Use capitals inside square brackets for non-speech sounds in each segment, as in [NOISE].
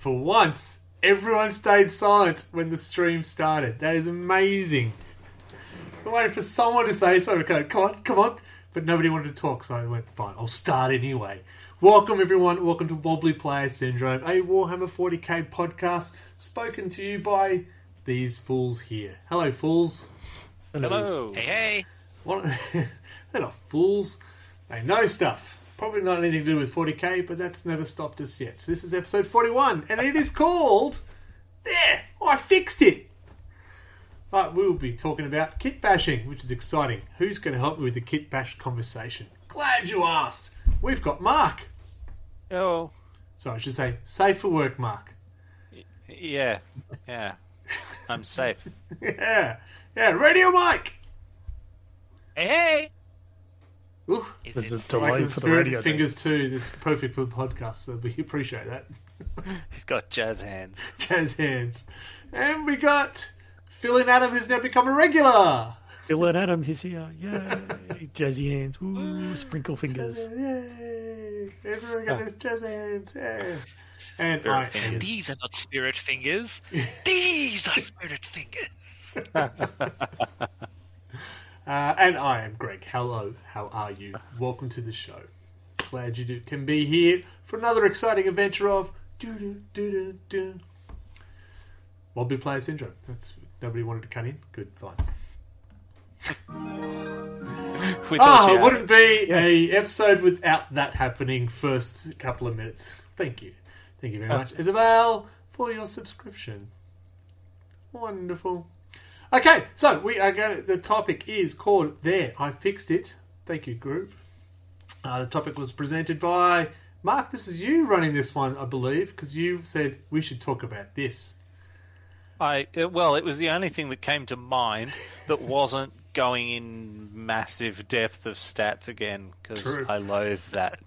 for once, everyone stayed silent when the stream started. That is amazing. I waited for someone to say something. Okay, come on, come on. But nobody wanted to talk, so I went, fine, I'll start anyway. Welcome, everyone. Welcome to Wobbly Player Syndrome, a Warhammer 40k podcast spoken to you by these fools here. Hello, fools. Hello. Hey, hey. What? [LAUGHS] They're not fools. They know stuff. Probably not anything to do with 40k, but that's never stopped us yet. So this is episode 41, and it is called. There! I fixed it! Right, we will be talking about kit bashing, which is exciting. Who's going to help me with the kit bash conversation? Glad you asked! We've got Mark. Oh, Sorry, I should say, safe for work, Mark. yeah, yeah. I'm safe. [LAUGHS] Yeah, yeah, Radio Mike! Hey, hey. Ooh, Is There's a it- delay like for the spirit radio. thing. fingers too. That's perfect for the podcast, so we appreciate that. [LAUGHS] He's got jazz hands. jazz hands. And we got Phil and Adam, who's now become a regular. Bill and Adam, he's here. Yay. Jazzy hands. Woo, sprinkle fingers. Yay! Everyone got ah. those jazz hands. Yeah. And I am, fingers. These are not spirit fingers. [LAUGHS] These are spirit fingers. [LAUGHS] uh, and I am Greg. Hello, how are you? Welcome to the show. Glad you do, can be here for another exciting adventure of do do do do do. Wobbly player syndrome. That's nobody wanted to cut in. Good, fine. [LAUGHS] We thought Ah, it wouldn't be a episode without that happening first couple of minutes. Thank you. Thank you very much, Isabel, for your subscription. Wonderful. Okay, so we are going. The topic is called "There." I fixed it. Thank you, group. Uh, the topic was presented by Mark. This is you running this one, I believe, because you said we should talk about this. I uh, well, it was the only thing that came to mind that wasn't going in massive depth of stats again because I loathe that.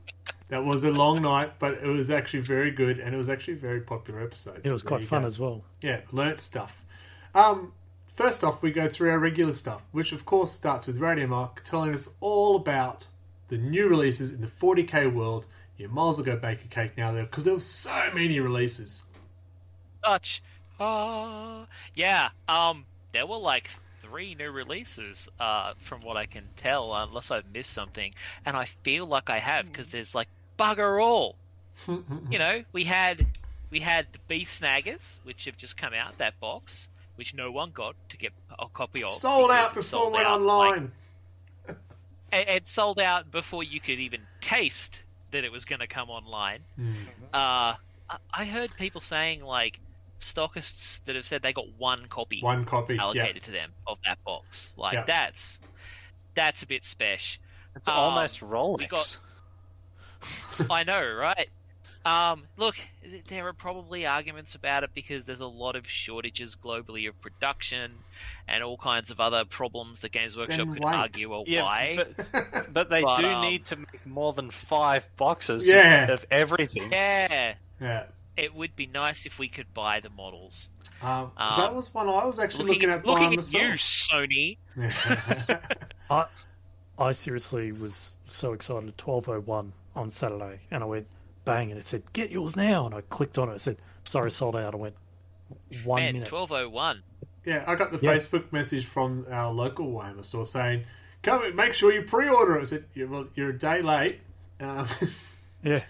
That was a long night, but it was actually very good, and it was actually a very popular episode. It was So quite fun go. as well. Yeah, learnt stuff. Um, first off, we go through our regular stuff, which of course starts with Radio Mark telling us all about the new releases in the 40k world. You might as well go bake a cake now, there because there were so many releases. Such. Ah. yeah. Um. There were like three new releases. Uh, from what I can tell, unless I've missed something, and I feel like I have because there's like bugger all. [LAUGHS] you know, we had we had the Beast Snaggas, which have just come out. That box, which no one got to get a copy of. Sold out before sold it went out, online. [LAUGHS] it, it sold out before you could even taste that it was going to come online. Uh, I- I heard people saying like stockists that have said they got one copy One copy. Yeah. allocated to them of that box. Like Yeah. that's that's a bit special. It's Um, almost we Rolex. got- [LAUGHS] I know, right? Um, look, there are probably arguments about it because there's a lot of shortages globally of production and all kinds of other problems that Games Workshop Then could wait. argue are yeah, why. but, but they [LAUGHS] But, do um, need to make more than five boxes Yeah. of everything. Yeah, yeah. it would be nice if we could buy the models. Um, 'cause Um, that was one I was actually looking, at looking buying at you. Sony. [LAUGHS] I, I seriously was so excited. Twelve oh one on Saturday, and I went bang, and it said "Get yours now," and I clicked on it. It said "Sorry, sold out." I went one Man, minute. twelve oh one. Yeah, I got the Yeah. Facebook message from our local Warhammer store saying, "Come, make sure you pre-order." it." I said, "Yeah, "Well, you're a day late." Um, [LAUGHS] Yeah,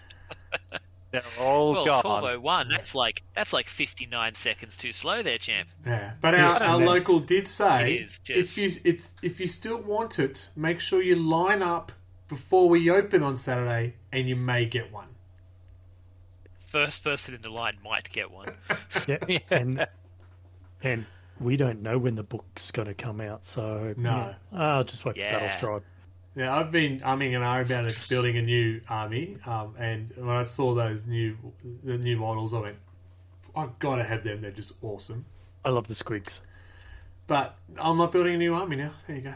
They're all Well, gone. twelve oh one. That's like that's like fifty nine seconds too slow there, champ. yeah, but our, our local did say, It is just- if you it's if you still want it, make sure you line up before we open on Saturday, and you may get one. First person in the line might get one. [LAUGHS] yeah, [LAUGHS] Yeah. and and we don't know when the book's going to come out, so No. yeah, I'll just wait Yeah. for BattleScribe. Yeah, I've been umming and ahhing about it, building a new army, um, and when I saw those new the new models, I went, "I've got to have them. They're just awesome." I love the squigs. But I'm not building a new army now. There you go.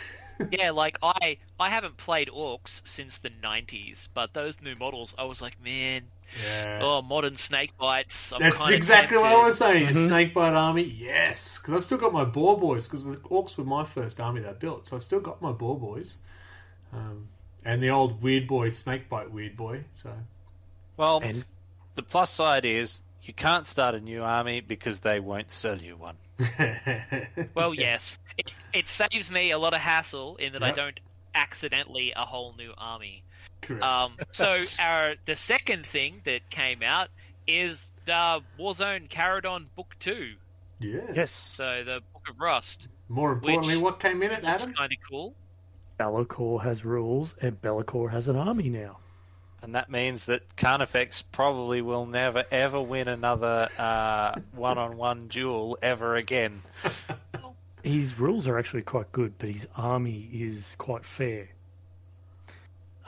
[LAUGHS] yeah, like I I haven't played orcs since the nineties, but those new models, I was like, man, Yeah. oh, modern snake bites. I'm That's kinda exactly what I was saying. A Mhm. snakebite army, yes, because I've still got my boar boys. Because the orcs were my first army that I built, so I've still got my boar boys, um, and the old weird boy snakebite weird boy. So Well, And the plus side is you can't start a new army because they won't sell you one. [LAUGHS] Well, yes, it, it saves me a lot of hassle in that I don't accidentally a whole new army. Correct. Um, [LAUGHS] so our the second thing that came out is the Warzone Charadon Book Two. yeah. Yes, So the Book of Rust More importantly, what came in it, looks Adam? kind of cool. Be'lakor has rules, and Be'lakor has an army now. And that means that Carnifex probably will never ever win another uh, one-on-one [LAUGHS] duel ever again. [LAUGHS] His rules are actually quite good, but his army is quite fair.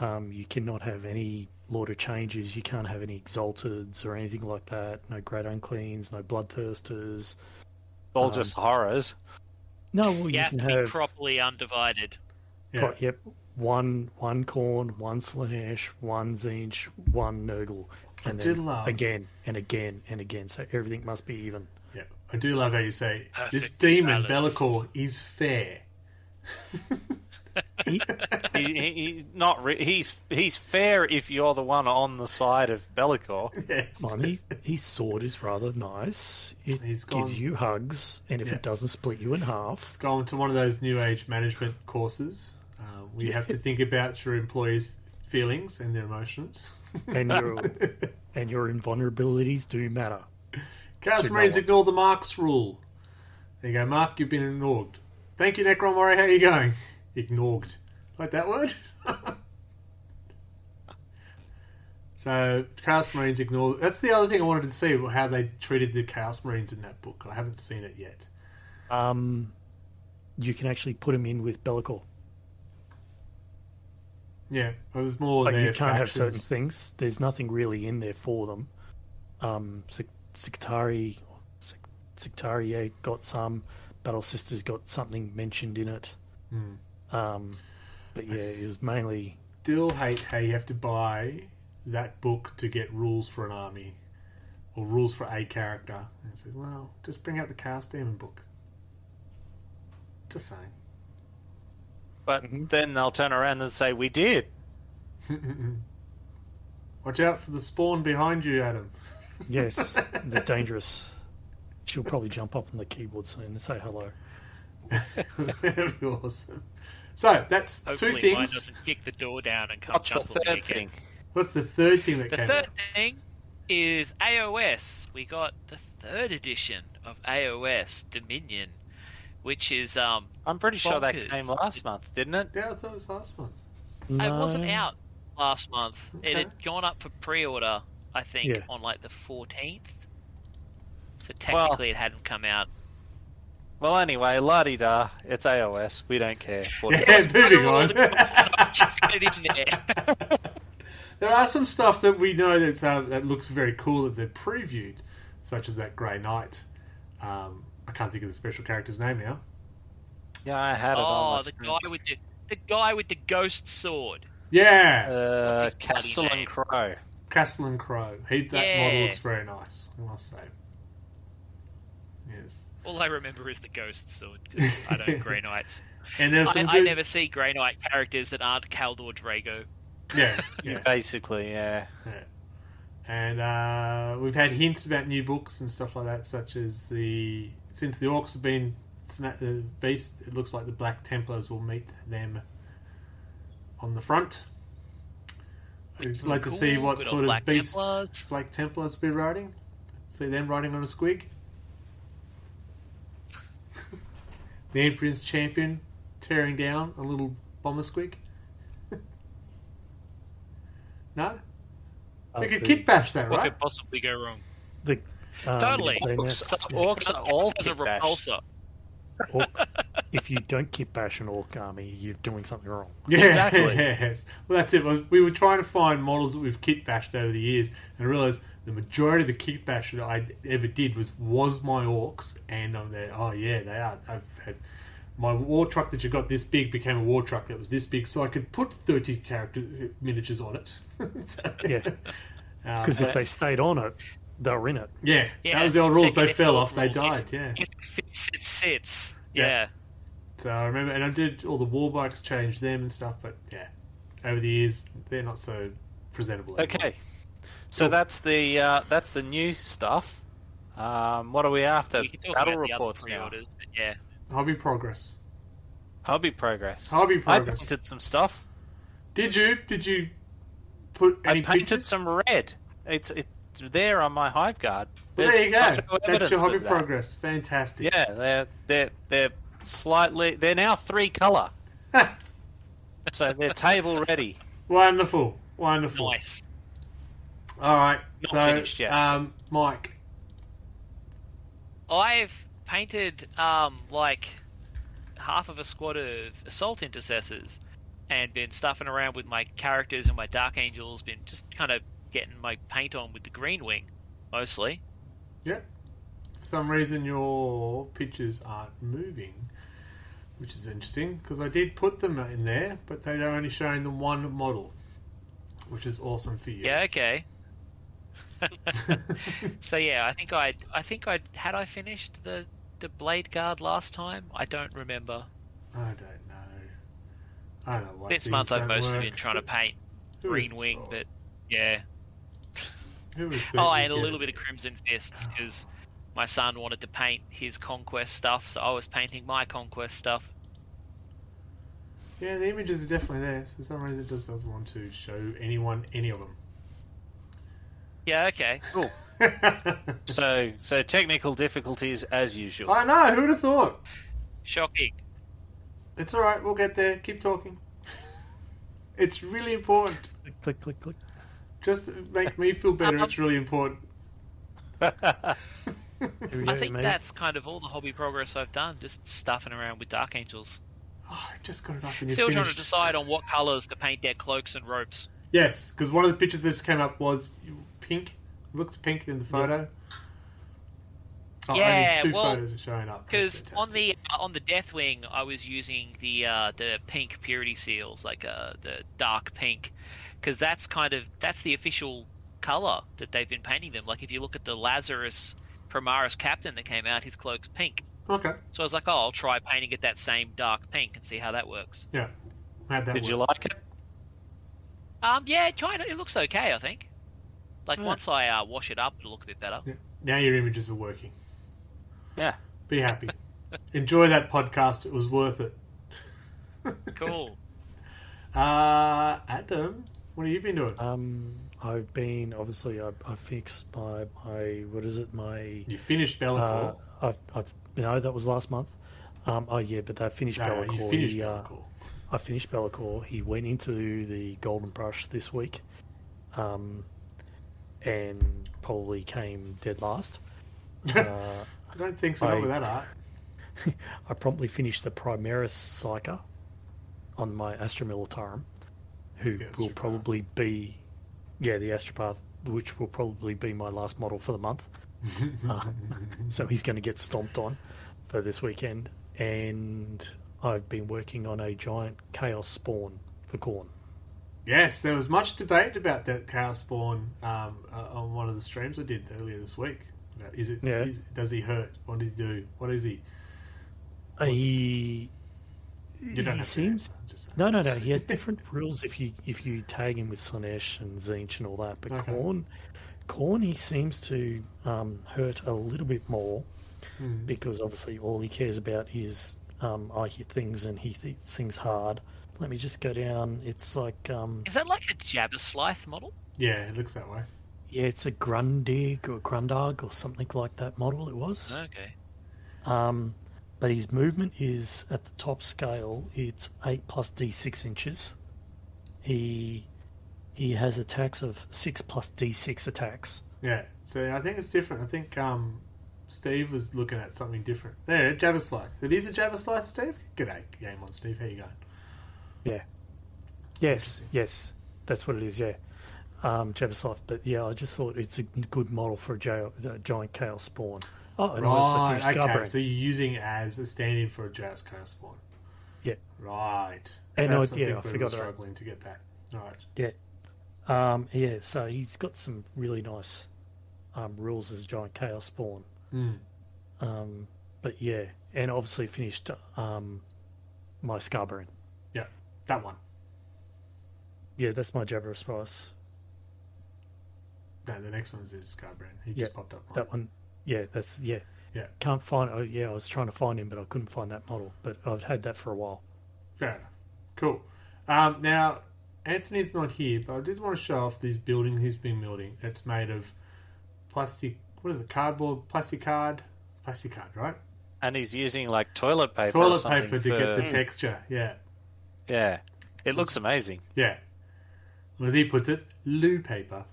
Um, you cannot have any Lord of Changes, you can't have any Exalteds or anything like that. No Great Uncleans, no Bloodthirsters. All Um, just horrors. No, well, You you have can to be have properly undivided. Yeah. Pro- yep, one one Khorne, one Slaanesh, one Tzeentch, one Nurgle, and I do then love- again and again and again. So everything must be even. Yeah, I do love how you say this demon balance. Be'lakor is fair. [LAUGHS] He, he, he, he's not. Re- he's he's fair if you're the one on the side of Be'lakor. Yes. man, his sword is rather nice. It He's gives gone- you hugs, and if Yeah. it doesn't split you in half, it's gone to one of those new age management courses uh, where you have to think about your employees' feelings and their emotions. [LAUGHS] and your and your invulnerabilities do matter. Chaos Should Marines know. ignore the Marks rule. There you go, Mark, you've been ignored. Thank you, Necron Warrior. How are you going? Ignored. Like that word? so, Chaos Marines ignore. That's the other thing I wanted to see how they treated the Chaos Marines in that book. I haven't seen it yet. Um, you can actually put them in with Be'lakor. Yeah, it was more Like you can't have certain things. There's nothing really in there for them. Um, Sek- Sectaria got some. Battle Sisters got something mentioned in it. Hmm. Um, but yeah, it was mainly Still hate how you have to buy that book to get rules for an army or rules for a character. And I said, well, just bring out the Chaos Demon book. Just saying. But then they'll turn around and say, "We did." [LAUGHS] Watch out for the spawn behind you, Adam. [LAUGHS] yes, [LAUGHS] they're dangerous. She'll probably jump up on the keyboard soon and say hello. That'd be awesome. So that's Hopefully, two mine things. doesn't kick the door down and come What's the third kick it. thing? What's the third thing that came out? The third out? thing is AOS. We got the third edition of AOS Dominion, which is um, I'm pretty sure that came last month, didn't it? Yeah, I thought it was last month. it wasn't out last month. It had gone up for pre-order, I think, Yeah. on like the 14th. So technically, it hadn't come out. Well, anyway, la di da. It's AOS. We don't care. What Yeah, is. [LAUGHS] moving on. the comments, so I chucked it in there. [LAUGHS] There are some stuff that we know that's uh, that looks very cool that they've previewed, such as that Grey Knight. Um, I can't think of the special character's name now. Yeah, I had it Oh, my the screen. guy with the the guy with the ghost sword. Yeah, Uh, What's his bloody Castle and? Crow. Castellan Crowe. He, that Yeah. model looks very nice. I must say. Yes, All I remember is the ghost sword. 'cause I don't Grey [LAUGHS] Knights. and there's I, some I never see Grey Knight characters that aren't Kaldor Draigo. [LAUGHS] Yeah, [LAUGHS] yes. Basically, yeah. Yeah. And uh, we've had hints about new books and stuff like that, such as the since the orcs have been sna- the beast, it looks like the Black Templars will meet them on the front. I'd Which like to see what good sort of Black beasts Templars. Black Templars be riding. See them riding on a squig. The Emperor's champion tearing down a little bomber squig. [LAUGHS] no, we could the- kick bash that, What right? could possibly go wrong? the, um, Totally. they Orcs, announced- yeah, orcs are all As a repulsor. orc- [LAUGHS] if you don't kit bash an orc army, you're doing something wrong. Yeah, [LAUGHS] Exactly. Yes. Well, that's it. We were trying to find models that we've kit bashed over the years, and I realised the majority of the kit bash that I ever did was was my orcs, and I'm there. Oh yeah, they are. I've had my war truck that you got this big became a war truck that was this big, so I could put thirty character miniatures on it. [LAUGHS] So, Yeah, uh, because if they stayed on it, they were in it. yeah, Yeah, that was the old rules. second They fell old off. They died. Yeah. It fits, it sits. Yeah. Yeah. So I remember, and I did all the war bikes, changed them and stuff. But yeah, over the years, they're not so presentable. anymore. Okay. So that's the uh, that's the new stuff. Um, what are we after? We can talk Battle about the other reports now. yeah. Hobby progress. Hobby progress. Hobby progress. I progress. painted some stuff. Did you? Did you put any I painted pictures? some red. It's it's there on my hive guard. Well, there you go. That's your hobby of that. progress. Fantastic. Yeah, they're they're they're slightly. They're now three color, [LAUGHS] so they're table ready. Wonderful. Wonderful. Nice. All right. Not so, finished yet. um, Mike. I've painted um like half of a squad of assault intercessors and been stuffing around with my characters and my dark angels, been just kind of getting my paint on with the green wing mostly. Yeah. For some reason, your pictures aren't moving, which is interesting because I did put them in there, but they're only showing the one model, which is awesome for you. Yeah, okay. [LAUGHS] so yeah, I think I I think I had I finished the the blade guard last time. I don't remember. I don't know. I don't know what this month I've mostly work. been trying to paint Who green wing, thought? but yeah. Oh, I had a little it? bit of Crimson Fists ah. because my son wanted to paint his conquest stuff, so I was painting my conquest stuff. Yeah, the images are definitely there. For some reason, it just doesn't want to show anyone any of them. Yeah, okay. Cool. [LAUGHS] So so technical difficulties as usual. I know. Who would have thought? Shocking. It's all right. We'll get there. Keep talking. [LAUGHS] it's really important. Click, click, click, click. Just make me feel better. Um, It's really important. [LAUGHS] I think mate. that's kind of all the hobby progress I've done, just stuffing around with Dark Angels. Oh, I just got it up and you Still trying to decide on what colours to paint their cloaks and ropes. Yes, because one of the pictures this came up was pink. Looked pink in the photo. Oh, Yeah, only two well, photos are showing up. Because on fantastic. the on the Deathwing, I was using the uh, the pink purity seals, like uh, the dark pink, because that's kind of that's the official color that they've been painting them. Like if you look at the Lazarus Primaris Captain that came out, his cloak's pink. okay, So I was like, oh, I'll try painting it that same dark pink and see how that works. yeah, had that. Did you like it? Um, yeah, kind of. It looks okay, I think. Like Yeah. once I uh, wash it up, it'll look a bit better. Yeah. Now your images are working. Yeah. Be happy. [LAUGHS] Enjoy that podcast. It was worth it. [LAUGHS] Cool. Uh, Adam, what have you been doing? Um, I've been obviously I, I fixed my my what is it my You finished uh, Be'lakor. I've, I've no that was last month. Um, oh yeah, but that finished no, Be'lakor. you finished he, uh, I finished Be'lakor. He went into the Golden Brush this week, um, and probably came dead last. Uh, [LAUGHS] I don't think so. Not with that art. [LAUGHS] I promptly finished the Primaris Psyker on my Astra Militarum, who will probably be, yeah, the Astropath, which will probably be my last model for the month. [LAUGHS] Uh, so he's going to get stomped on for this weekend. And I've been working on a giant Chaos Spawn for Khorne. Yes, there was much debate about that Chaos Spawn um, uh, on one of the streams I did earlier this week. About, is it? Yeah. is- does he hurt? What does he do? What is he? Uh, He, You don't he have seems to. answer. No, no, no. He has [LAUGHS] different rules if you if you tag him with Slaanesh and Tzeentch and all that. But Okay. Khorne, Khorne, he seems to um, hurt a little bit more Hmm. because obviously all he cares about is um, I hit things and he th- things hard. Let me just go down. It's like um, Is that like a Jabberslith model? Yeah, it looks that way. yeah, it's a Grundig or Grundag or something like that model. It was. Okay. Um, but his movement is at the top scale. It's eight plus d six inches. He he has attacks of six plus d six attacks. Yeah, so I think it's different. I think um, Steve was looking at something different. There, Jabberslith. It is a Jabberslith, Steve? G'day, Game on, Steve. How you going? Yeah. Yes. Yes. That's what it is. Yeah. Um. But yeah, I just thought it's a good model for a giant chaos spawn. Oh, and also Right, for okay. So you're using it as a stand-in for a giant Chaos Spawn. Yeah. Right. And I- yeah, I forgot that. struggling to get that. Right. Yeah. Um, yeah. So he's got some really nice um, rules as a giant chaos spawn. Mm. Um, but yeah, and obviously finished um, my Skarbrand. Yeah, that one. Yeah, that's my Jabberus Spice. No, the next one's is Skarbrand. He just Yeah, popped up. That one, yeah, that's yeah. Yeah. Can't find. Oh, yeah, I was trying to find him, but I couldn't find that model. But I've had that for a while. Fair enough. Cool. Um, now, Anthony's not here, but I did want to show off this building he's been building. It's made of plastic. What is it? Cardboard, plastic card, plastic card, right? And he's using like toilet paper. or Toilet something paper to for- get the texture. Yeah, Yeah, it looks amazing. yeah. Or as he puts it, loo paper.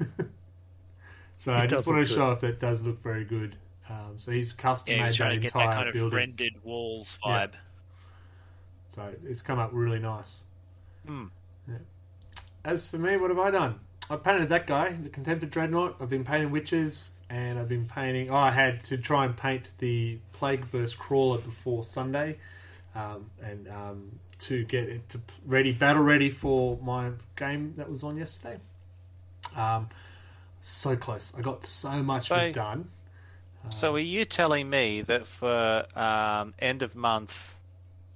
[LAUGHS] so I just want to show off that it does look very good. Um, so he's custom Yeah, made that trying to get that entire kind of building. rendered walls Yeah. vibe. So it's come up really nice. Hmm. Yeah. As for me, what have I done? I painted that guy, the Contemptor Dreadnought. I've been painting witches, and I've been painting. Oh, I had to try and paint the Plague Burst Crawler before Sunday, um, and um, to get it to ready, battle ready for my game that was on yesterday. Um, so close. I got so much So- done. So are you telling me that for um, end of month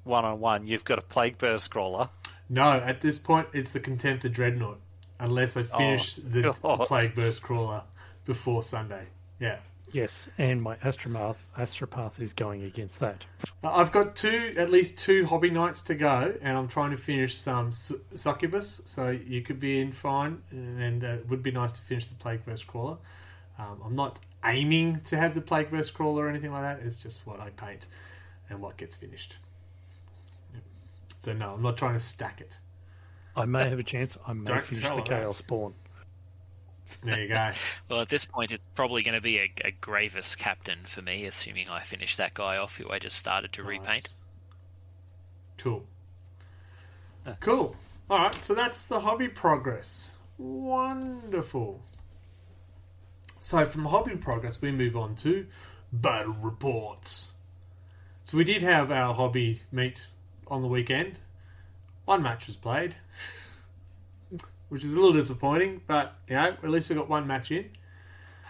one on one, you've got a plague burst crawler? No, at this point, it's the Contemptor Dreadnought, unless I finish the [LAUGHS] God. Plague Burst Crawler before Sunday. Yeah. Yes, and my Astropath Astropath is going against that. I've got two, at least two hobby nights to go, and I'm trying to finish some su- succubus, so you could be in fine, and uh, it would be nice to finish the Plague Burst Crawler. Um, I'm not aiming to have the Plague Burst Crawler or anything like that, it's just what I paint and what gets finished. So, no, I'm not trying to stack it. I may have a chance. I may Don't finish the. Chaos Spawn. There you go. [LAUGHS] Well, at this point, it's probably going to be a, a Gravis captain for me, assuming I finish that guy off who I just started to repaint. Cool. Cool. All right, so that's the hobby progress. Wonderful. So from hobby progress, we move on to battle reports. So we did have our hobby meet on the weekend. One match was played, [LAUGHS] which is a little disappointing, but you know, at least we got one match in.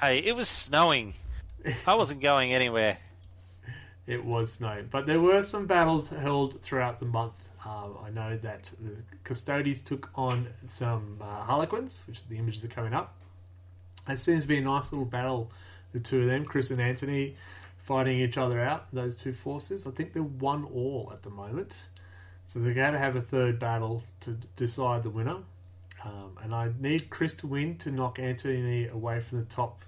Hey, it was snowing. I wasn't going anywhere. [LAUGHS] It was snowing, but there were some battles held throughout the month. Um, I know that the Custodes took on some uh, Harlequins, which the images are coming up. It seems to be a nice little battle, the two of them, Chris and Anthony, fighting each other out. Those two forces, I think they're one all at the moment, so they're going to have a third battle to decide the winner. Um, and I need Chris to win to knock Anthony away from the top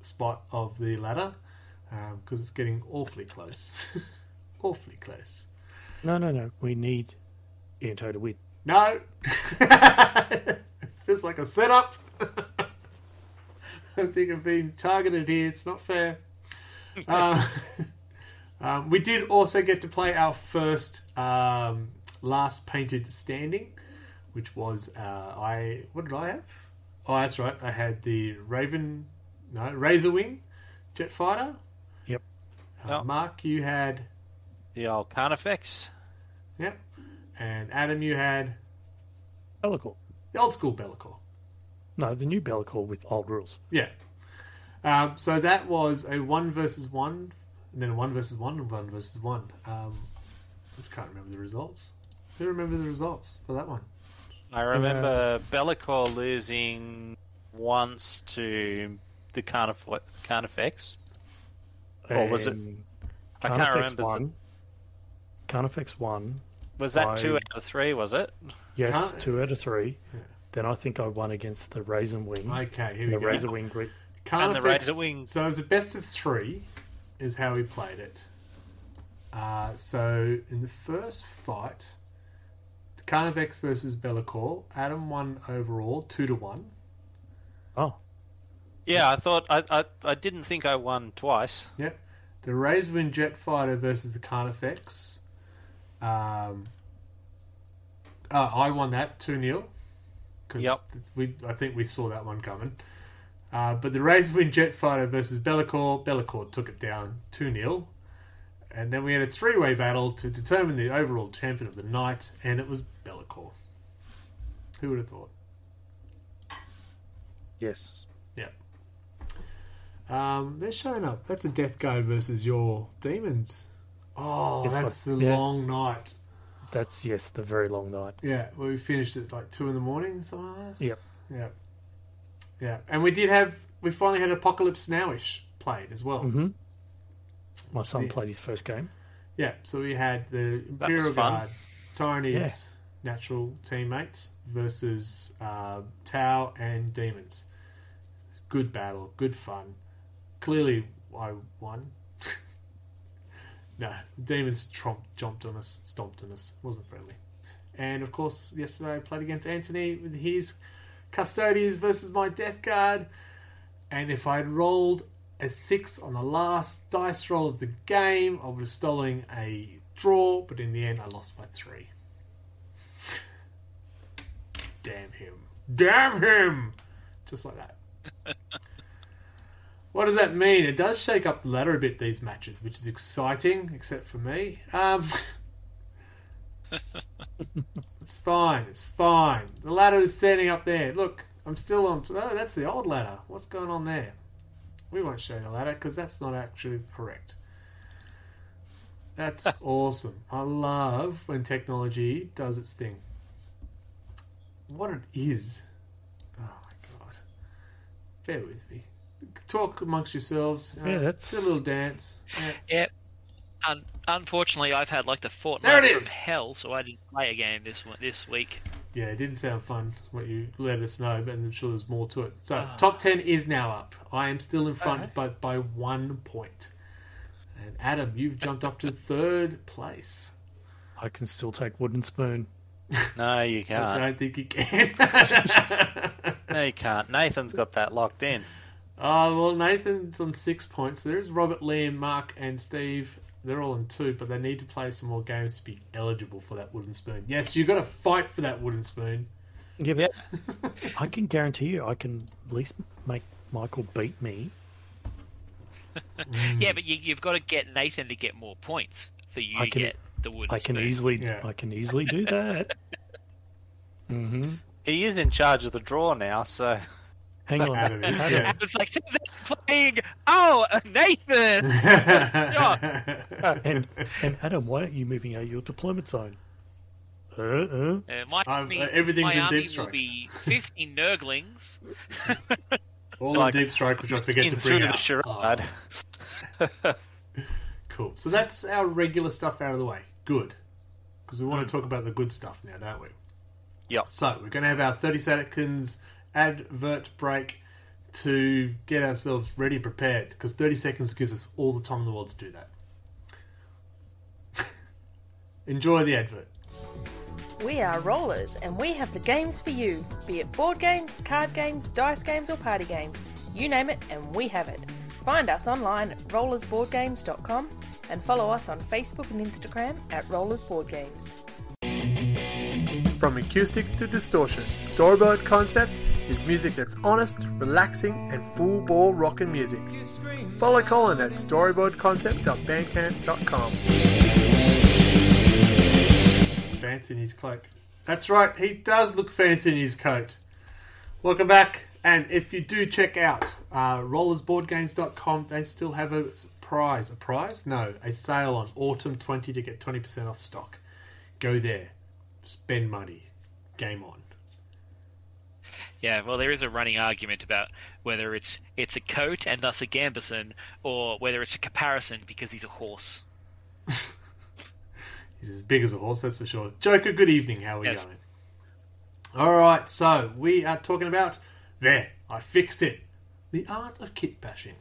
spot of the ladder because it's getting awfully close. [LAUGHS] awfully close. No, no, no. We need Anto to win. No! [LAUGHS] It feels like a setup. [LAUGHS] I think I'm being targeted here. It's not fair. um, um, we did also get to play our first um, last painted standing, which was uh, I. What did I have? Oh, that's right. I had the Raven, no Razor Wing, jet fighter. Yep. Uh, Oh. Mark, you had The old Carnifex. yep, and Adam, you had Be'lakor. the old school Be'lakor. No, the new Be'lakor with old rules. Yeah. Um, so that was a one versus one, and then a one versus one, and one versus one. Um, I can't remember the results. Who remembers the results for that one? I remember Be'lakor losing once to the Carnif- Carnifex. Or was it- And I can't Carnifex remember. the- One. Carnifex one. was that I- two out of three? Was it? Yes, Car- two out of three. Then I think I won against the Raisin Wing. Okay, here we the go. Razor Wing group. And the Carnifex- Razor Wing. So it was a best of three, is how we played it. Uh, so in the first fight, the Carnifex versus Be'lakor, Adam won overall two to one. Oh, Yeah, I thought I, I I didn't think I won twice. Yep. The Razorwing Jet Fighter versus the Carnifex. Um, uh, I won that 2 0. Yep. we, I think we saw that one coming. Uh, but the Razorwing Jet Fighter versus Be'lakor, Be'lakor took it down 2 0. And then we had a three way battle to determine the overall champion of the night, and it was Be'lakor. Who would have thought? yes. Yeah. Um, they're showing up. That's a Death Guard versus your demons. Oh, Yes, that's but- the yeah. long night. That's, yes, the very long night. Yeah, well, we finished at like two in the morning, something like that. Yep. Yeah. Yeah, and we did have we finally had Apocalypse Nowish played as well. hmm My son Yeah. played his first game. Yeah, so we had the was Imperial. Guard, Tyranids, natural teammates versus uh, Tau and Demons. Good battle, good fun. Clearly, I won. [LAUGHS] no, the Demons tromp, jumped on us, stomped on us. wasn't friendly. And of course, yesterday I played against Anthony with his Custodians versus my Death Guard. And if I'd rolled a six on the last dice roll of the game, I was stalling a draw, but in the end, I lost by three. Damn him. Damn him! Just like that. [LAUGHS] what does that mean? It does shake up the ladder a bit, these matches, which is exciting, except for me. Um, [LAUGHS] it's fine, it's fine. The ladder is standing up there. Look, I'm still on. Oh, that's the old ladder. What's going on there? We won't show the ladder because that's not actually correct. That's [LAUGHS] awesome. I love when technology does its thing. What it is. Oh my god. Bear with me. Talk amongst yourselves. uh, Yeah, that's- do a little dance. Yeah. Yep. Un- unfortunately, I've had like the There fortnight from hell, so I didn't play a game this one this week. Yeah, it didn't sound fun what you let us know, but I'm sure there's more to it. So, Ah. top 10 is now up. I am still in front Okay. by, by one point. And Adam, you've jumped up to third place. I can still take wooden spoon. [LAUGHS] No, you can't. I don't think you can. [LAUGHS] No, you can't. Nathan's got that locked in. Oh, well, Nathan's on six points. There's Robert, Liam, Mark, and Steve. They're all in two, but they need to play some more games to be eligible for that wooden spoon. Yes, you've got to fight for that wooden spoon. Yeah, [LAUGHS] but I can guarantee you, I can at least make Michael beat me. Yeah, but you, you've got to get Nathan to get more points for you I to can- get the wooden I can spoon. easily, Yeah. I can easily do that. [LAUGHS] hmm He is in charge of the draw now, so [LAUGHS] Hang on, Adam is, Adam, yeah. It's like playing. Oh, Nathan. [LAUGHS] and and Adam, why aren't you moving out of your deployment zone? Uh, uh. Uh, my Um, army, uh, everything's my in army deep strike. will be 50 Nurglings. [LAUGHS] all It's in deep strike, which I forget to through bring the out. charade. Oh, [LAUGHS] cool. So that's our regular stuff out of the way. Good. Because we want to talk about the good stuff now, don't we? Yeah. So we're going to have our 30 seconds advert break to get ourselves ready and prepared because 30 seconds gives us all the time in the world to do that. [LAUGHS] Enjoy the advert. We are Rollers and we have the games for you, be it board games, card games, dice games, or party games. You name it and we have it. Find us online at rollersboardgames.com and follow us on Facebook and Instagram at rollersboardgames. From acoustic to distortion, Storyboard Concept is music that's honest, relaxing, and full bore rockin' music. Follow Colin at storyboardconcept.bandcamp.com. Fancy in his cloak. That's right, he does look fancy in his coat. Welcome back, and if you do check out uh, rollersboardgames.com, they still have a prize. A prize? No, a sale on Autumn 20 to get 20% off stock. Go there spend money. Game on. Yeah, well, there is a running argument about whether it's it's a coat and thus a gambeson, or whether it's a caparison because he's a horse. [LAUGHS] He's as big as a horse, that's for sure. Joker, good evening. How are we Yes. going? All right, so we are talking about there. I fixed it. The art of kit bashing.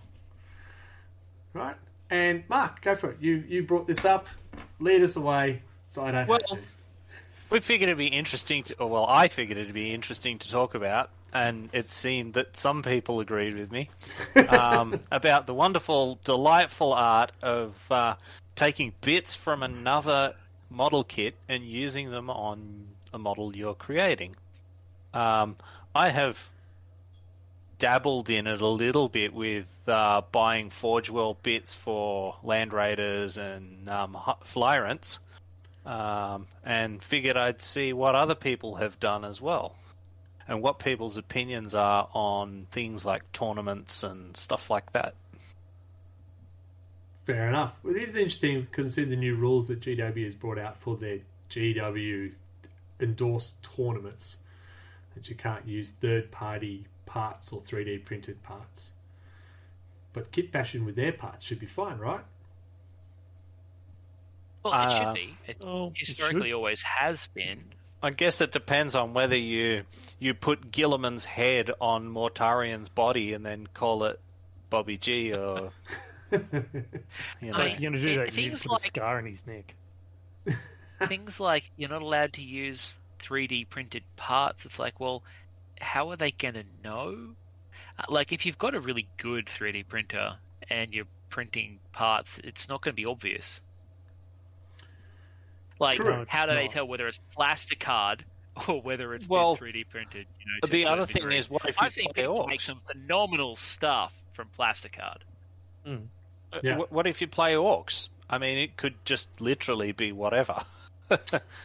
Right, and Mark, go for it. You you brought this up. Lead us away, so I don't Well, have to. We figured it'd be interesting to, well, I figured it'd be interesting to talk about, and it seemed that some people agreed with me [LAUGHS] um, about the wonderful, delightful art of uh, taking bits from another model kit and using them on a model you're creating. Um, I have dabbled in it a little bit with uh, buying Forge World bits for Land Raiders and um, Flyrants um, and figured I'd see what other people have done as well, and what people's opinions are on things like tournaments and stuff like that. Fair enough. It is interesting considering the new rules that GW has brought out for their GW endorsed tournaments that you can't use third party parts or 3D printed parts. But kit bashing with their parts should be fine, right? Well, it Uh, should be. It Oh, historically should. always has been. I guess it depends on whether you you put Guilliman's head on Mortarion's body and then call it Bobby G or [LAUGHS] you know. I But if you're going to do that, you need things to put a scar in his neck. [LAUGHS] [LAUGHS] Things like you're not allowed to use 3D printed parts. It's like, well, how are they going to know? Uh, Like, if you've got a really good 3D printer and you're printing parts, it's not going to be obvious. Like, Correct. how do No, they tell whether it's plasticard [LAUGHS] or whether it's Well, been 3D printed? You know, to the a certain other thing degree? is, what if you I've seen play people make some phenomenal stuff from plasticard. Hmm. Uh, yeah. What if you play orcs? I mean, it could just literally be whatever. [LAUGHS]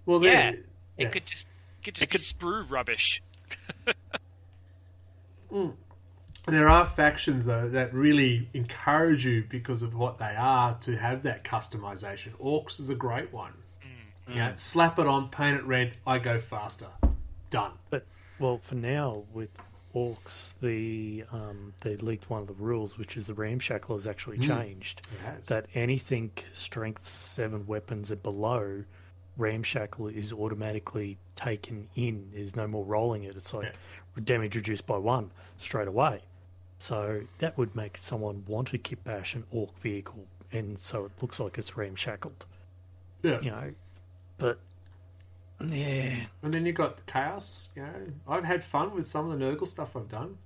Well, Yeah. they- It Yeah. could just it could just It could- be sprue rubbish. [LAUGHS] Hmm. There are factions though that really encourage you because of what they are to have that customization. Orcs is a great one. Yeah, slap it on, paint it red. I go faster. Done. But well, for now with orcs, the um, they leaked one of the rules, which is the ramshackle has actually changed. It has. That anything strength seven weapons and below, ramshackle is automatically taken in. There's no more rolling it. It's like damage reduced by one straight away. So that would make someone want to kit bash an orc vehicle, and so it looks like it's ramshackled. yeah. You know, but yeah, And then you got the chaos. You know, I've had fun with some of the Nurgle stuff I've done.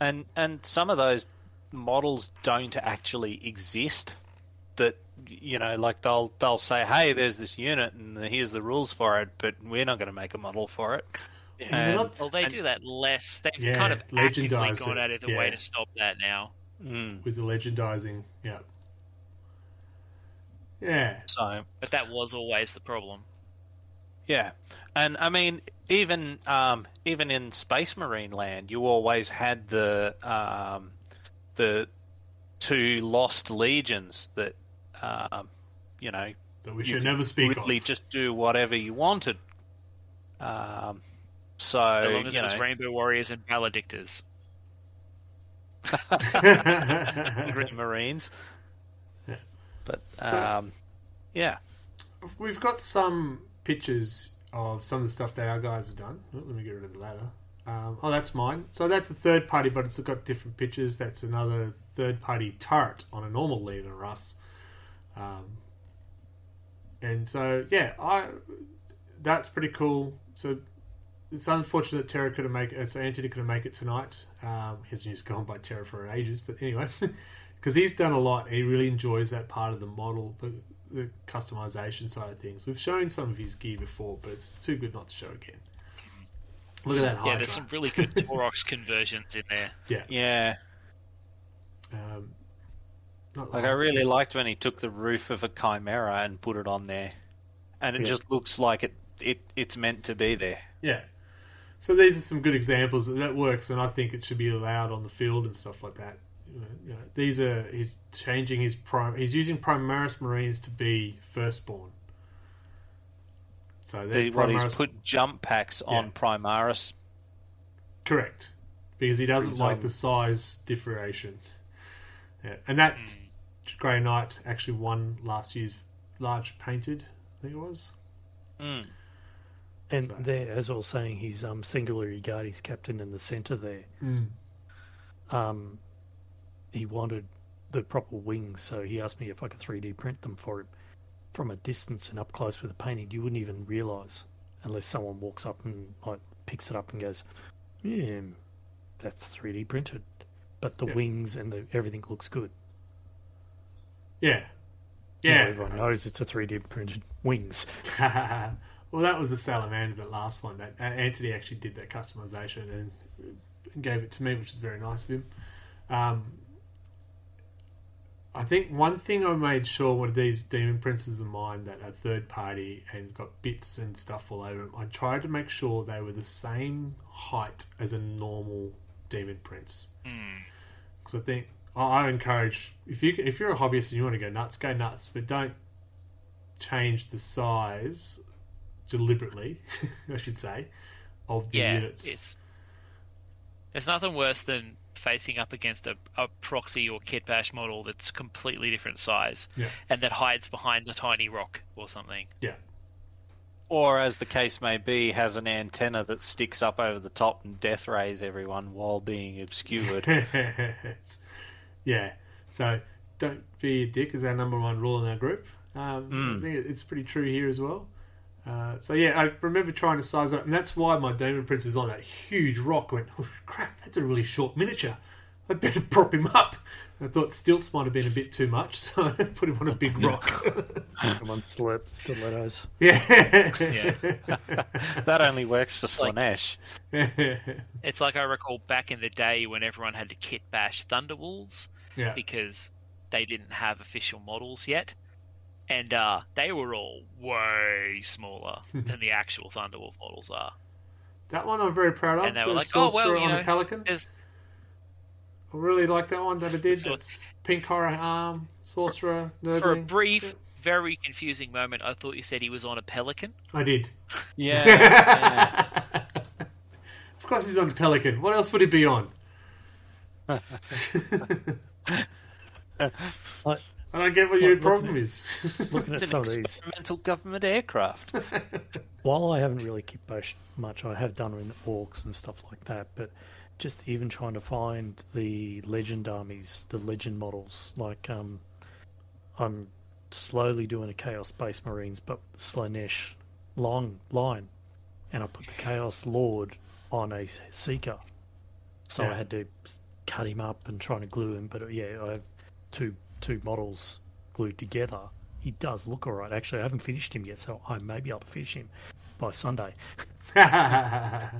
and and some of those models don't actually exist. That you know, like they'll they'll say, "Hey, there's this unit, and here's the rules for it," but we're not going to make a model for it. they're And, not- Well, they and- do that less. They've Yeah, kind of actively legendised gone it, out of the yeah. way to stop that now. mm, with the legendizing. Yeah. Yeah. so But that was always the problem. Yeah, and I mean, even um, even in Space Marine land, you always had the um, the two lost legions that um, you know That we you should never speak really of. just do whatever you wanted. Um, so As long as you it was know, Rainbow Warriors and Valedictors. [LAUGHS] [LAUGHS] Green Marines. But So- um, yeah, We've got some pictures of some of the stuff that our guys have done. Oh, let me get rid of the ladder. Um, oh, that's mine. So that's a third party, but it's got different pictures. That's another third party turret on a normal Leman Russ. Um, and so, yeah, I that's pretty cool. So it's unfortunate Terra couldn't make it. So Anthony couldn't make it tonight. Um, his news gone by Terra for ages, but anyway, [LAUGHS] because he's done a lot. He really enjoys that part of the model, the, the customization side of things. We've shown some of his gear before, but it's too good not to show again. Look at that Yeah, there's some really good [LAUGHS] Taurox conversions in there. yeah. yeah. Um, not Like I really liked when he took the roof of a chimera and put it on there, and it Yeah. just looks like it, it it's meant to be there. Yeah. So these are some good examples that that works, and I think it should be allowed on the field and stuff like that. You know, these are he's changing his prim, he's using Primaris Marines to be firstborn. So they're The, what he's put jump packs on Yeah. Primaris. correct because he doesn't Because, like the size differentiation. Yeah, and that Hmm. Grey Knight actually won last year's large painted. I think it was. Mm. And So- there, as I was saying, he's um, Sanguinary Guard his captain in the centre there. Um, he wanted the proper wings, so he asked me if I could 3D print them for him. From a distance and up close with a painting, you wouldn't even realise unless someone walks up and like picks it up and goes, "Yeah, that's 3D printed." But the Yeah. wings and the everything looks good. Yeah, yeah. everyone knows it's a 3D printed wings. [LAUGHS] well, that was the salamander, the last one. That uh, Anthony actually did that customization and gave it to me, which is very nice of him. Um, I think one thing I made sure with these demon princes of mine that are third party and got bits and stuff all over them, I tried to make sure they were the same height as a normal demon prince. Hmm. Because I think I I encourage if you if you're a hobbyist and you want to go nuts, go nuts, but don't change the size deliberately, [LAUGHS] I should say, of the yeah, units. it's There's nothing worse than facing up against a, a proxy or kitbash model that's completely different size Yeah. and that hides behind a tiny rock or something. Yeah. Or, as the case may be, has an antenna that sticks up over the top and death rays everyone while being obscured. [LAUGHS] yeah. So don't be a dick is our number one rule in our group. Um, Mm. I think it's pretty true here as well. Uh, so yeah, I remember trying to size up, and that's why my Demon Prince is on that huge rock. I went, oh crap, that's a really short miniature. I better [LAUGHS] prop him up. I thought stilts might have been a bit too much, [LAUGHS] so I put him on a big rock. [LAUGHS] Come on, slip, stilettos. yeah. Yeah. that only works for like- Slaanesh. It's like I recall back in the day when everyone had to kit bash Thunderwolves yeah. because they didn't have official models yet. And uh, they were all way smaller [LAUGHS] than the actual Thunderwolf models are. That one I'm very proud of. And they were the like, oh, well, Sorcerer you on know, a Pelican. There's I really like that one that I did. So That's Pink Horror Arm, Sorcerer, for a brief, very confusing moment, I thought you said he was on a pelican. I did. [LAUGHS] Yeah. [LAUGHS] yeah. Of course he's on a Pelican. What else would he be on? I, I don't get what your problem is. looking It's at an some of these, experimental government aircraft. [LAUGHS] while I haven't really kit bashed much, I have done in orcs and stuff like that. But just even trying to find the legend armies, the legend models, like um, I'm slowly doing a Chaos Space Marines, but Slaanesh long line, and I put the Chaos Lord on a Seeker, so Yeah. I had to cut him up and trying to glue him. But uh, yeah, I have two two models glued together. He does look alright. Actually, I haven't finished him yet, so I may be able to finish him by Sunday. [LAUGHS] How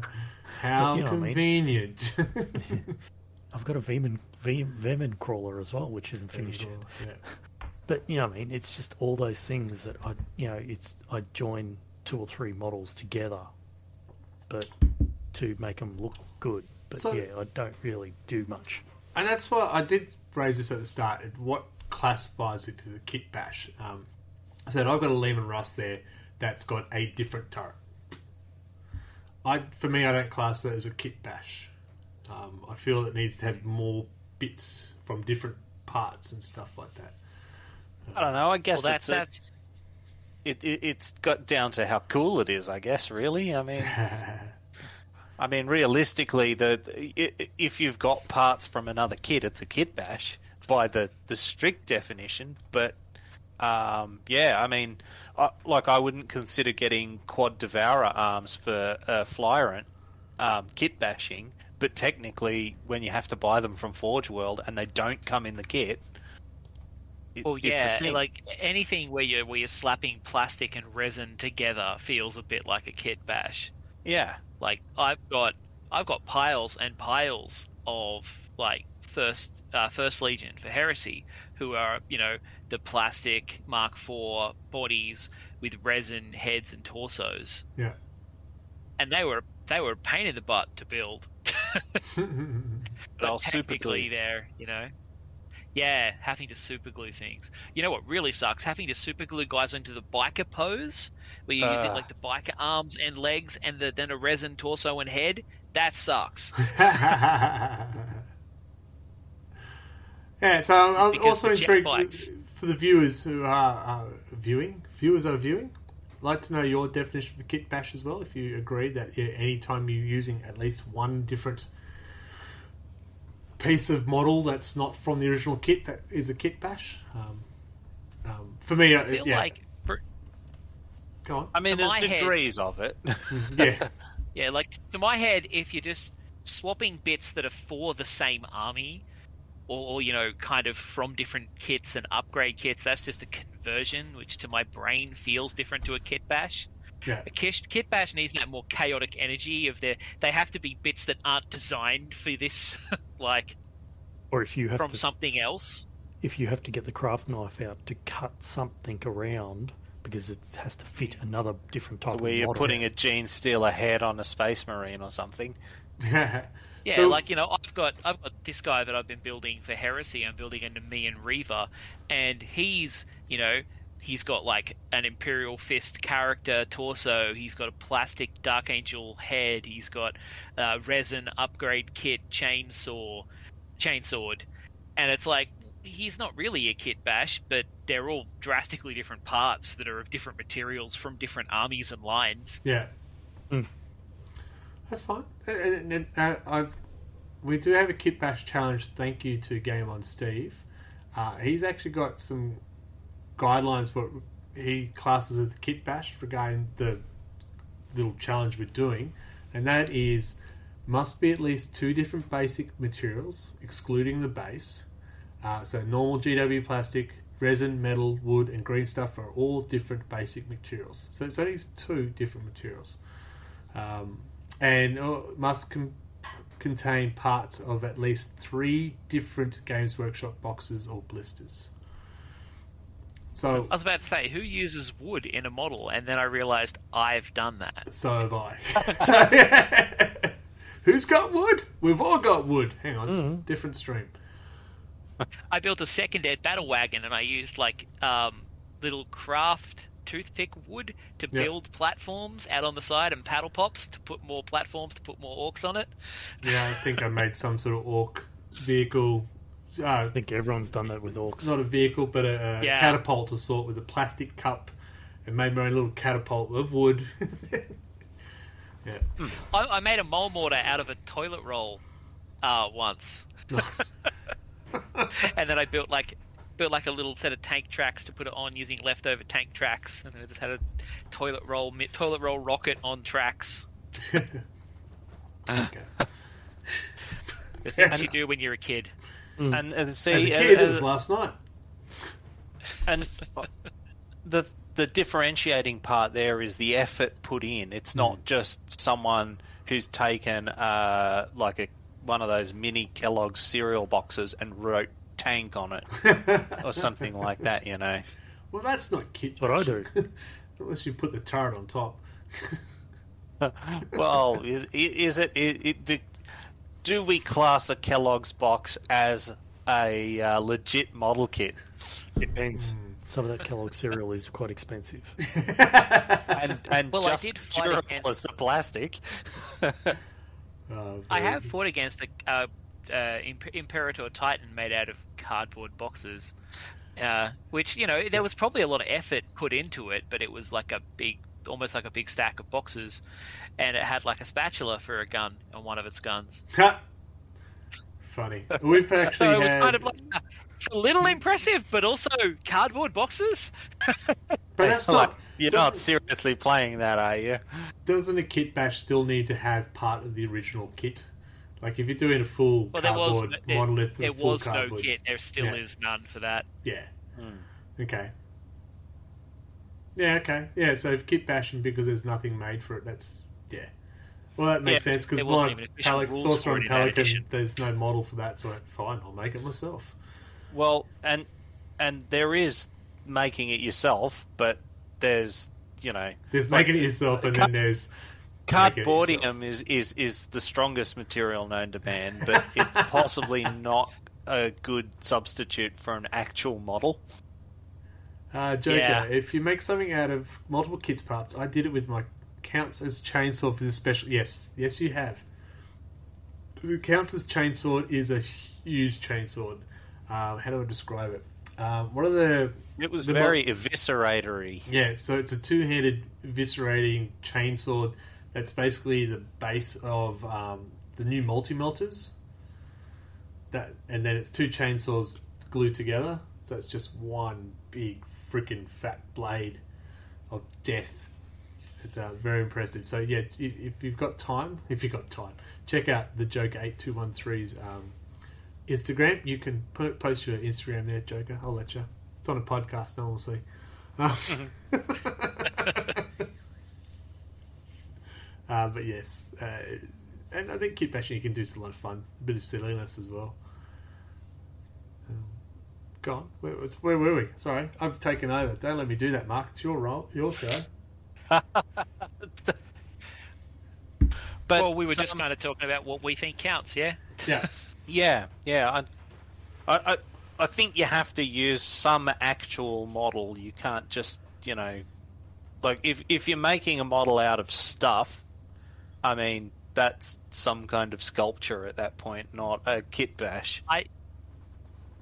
you know what I mean. convenient. [LAUGHS] I've got a Veman, v, Venomcrawler as well, which isn't finished yet. Yeah. [LAUGHS] But you know, I mean, it's just all those things that I, you know, it's I join two or three models together, but to make them look good. But So- yeah, I don't really do much. And that's why I did raise this at the start. What classifies it to the kit bash? Um, I said I've got a Leman Russ there that's got a different turret. I, for me, I don't class that as a kit bash. Um, I feel it needs to have more bits from different parts and stuff like that. I don't know. I guess Well, it's that's a- that's it, it it's got down to how cool it is. I guess really. I mean, [LAUGHS] I mean realistically, the if you've got parts from another kit, it's a kit bash by the the strict definition. But um, yeah, I mean, I, like I wouldn't consider getting quad devourer arms for uh, Flyrant um, kit bashing. But technically, when you have to buy them from Forge World and they don't come in the kit, it- well, yeah, like anything where you're where you're slapping plastic and resin together feels a bit like a kit bash. yeah, Like I've got I've got piles and piles of like first uh, first legion for heresy who are you know the plastic Mark IV bodies with resin heads and torsos, Yeah. and they were they were a pain in the butt to build. [LAUGHS] [LAUGHS] I'll but super technically glue. they're you know yeah having to super glue things you know what really sucks having to super glue guys into the biker pose where you're using Ah. like the biker arms and legs and the, then a resin torso and head that sucks [LAUGHS] yeah, so I'm Because also intrigued bikes- for the viewers who are uh, viewing. Viewers are viewing. I'd like to know your definition of kit bash as well. If you agree that yeah, anytime you're using at least one different piece of model that's not from the original kit, that is a kit bash. Um, um, for me, uh, I feel yeah, like go on. I mean, To there's my head- degrees of it. [LAUGHS] yeah, yeah like to my head if you're just swapping bits that are for the same army or, or you know kind of from different kits and upgrade kits that's just a conversion which to my brain feels different to a kit bash yeah, A kit, kit bash needs that more chaotic energy of their. They have to be bits that aren't designed for this, [LAUGHS] like Or if you have from to, something else. if you have to get the craft knife out to cut something around because it has to fit another different type Where of you're putting a Genestealer head on a Space Marine or something. [LAUGHS] Yeah, So- like you know, I've got I've got this guy that I've been building for Heresy. I'm building a Nemean Reaver, and he's you know he's got like an Imperial Fist character torso. He's got a plastic Dark Angel head. He's got uh, resin upgrade kit chainsaw, chainsword, and it's like he's not really a kit bash, but they're all drastically different parts that are of different materials from different armies and lines. Yeah. Mm. That's fine. And, and, and, uh, I've we do have a kit bash challenge. Thank you to Game on Steve. Uh, he's actually got some guidelines for he classes as the kit bash regarding the little challenge we're doing, and that is must be at least two different basic materials, excluding the base. Uh, so normal GW plastic, resin, metal, wood, and green stuff are all different basic materials. So it's only two different materials, um, and uh, must com- contain parts of at least three different Games Workshop boxes or blisters. So I was about to say, who uses wood in a model? And then I realized I've done that. So have I. [LAUGHS] So- [LAUGHS] Who's got wood? We've all got wood. Hang on, different stream. [LAUGHS] I built a second ed battle wagon and I used like um, little craft toothpick wood to Yeah. build platforms out on the side and paddle pops to put more platforms to put more orcs on it. Yeah, I think I made some sort of orc vehicle. Uh, I think everyone's done that with orcs. not a vehicle, but a, a Yeah. catapult of sort with a plastic cup, and made my own little catapult of wood. [LAUGHS] yeah, I, I made a mole mortar out of a toilet roll uh, once, nice. [LAUGHS] and then I built like built like a little set of tank tracks to put it on using leftover tank tracks, and then I just had a toilet roll toilet roll rocket on tracks. okay. What you do when you're a kid. And, and see, As a uh, kid, it uh, was last night. and the the differentiating part there is the effort put in. It's not just someone who's taken uh, like a one of those mini Kellogg's cereal boxes and wrote tank on it [LAUGHS] or something like that. You know. Well, that's not kit. That's what I do. [LAUGHS] Unless you put the turret on top. [LAUGHS] Well, is is it, it, it do, do we class a Kellogg's box as a uh, legit model kit? It depends. Some of that Kellogg cereal is quite expensive. And and Well, just as durable against- as the plastic. Uh, I have fought against a uh, uh, Imp- Imperator Titan made out of cardboard boxes, uh, which you know there was probably a lot of effort put into it, but it was like a big, almost like a big stack of boxes, and it had like a spatula for a gun on one of its guns. Funny. We've [LAUGHS] actually So it was had, kind of like it's a little impressive, but also cardboard boxes. but that's [LAUGHS] Like, not. You're doesn't- seriously playing that, are you? Doesn't a kit bash still need to have part of the original kit? Like if you're doing a full Well, there was cardboard there, monolith, there full was no kit. There still Yeah. is none for that. yeah, Hmm. okay, yeah, okay, yeah. So if kit bashing because there's nothing made for it, that's yeah. Well, that makes Yeah, sense because there my even official Pelic, rules Sorcerer for and it in that Pelican, there's no model for that, so fine, I'll make it myself. Well, and and there is making it yourself, but there's you know There's Like, making it yourself, and then there's Make it cardboarding them is, is is the strongest material known to man, but it's [LAUGHS] possibly not a good substitute for an actual model. Uh, Joker, Yeah. if you make something out of multiple kids parts, I did it with my counts as chainsaw for this special. Yes, yes, you have. The counts as chainsaw is a huge chainsaw. Um, how do I describe it? Um, what are the? It was The mo- very evisceratory. Yeah, so it's a two-handed eviscerating chainsaw. That's basically the base of um, the new multi melters. That and then it's two chainsaws glued together, so it's just one big freaking fat blade of death. It's uh, very impressive. So yeah, if, if you've got time, if you've got time, check out the Joker eight two one three's um, Instagram. You can put, post your Instagram there, Joker. I'll let you. It's on a podcast. No one will see. Uh, uh, but yes, uh, and I think kit bashing you can do a lot of fun, a bit of silliness as well. Um, go on, where, where were we? Sorry, I've taken over. Don't let me do that, Mark. It's your role, your show. [LAUGHS] But well, we were just um, kind of talking about what we think counts. Yeah. Yeah, [LAUGHS] Yeah, yeah. I, I, I, I think you have to use some actual model. You can't just, you know, like if if you're making a model out of stuff, I mean that's some kind of sculpture at that point, not a kit bash. I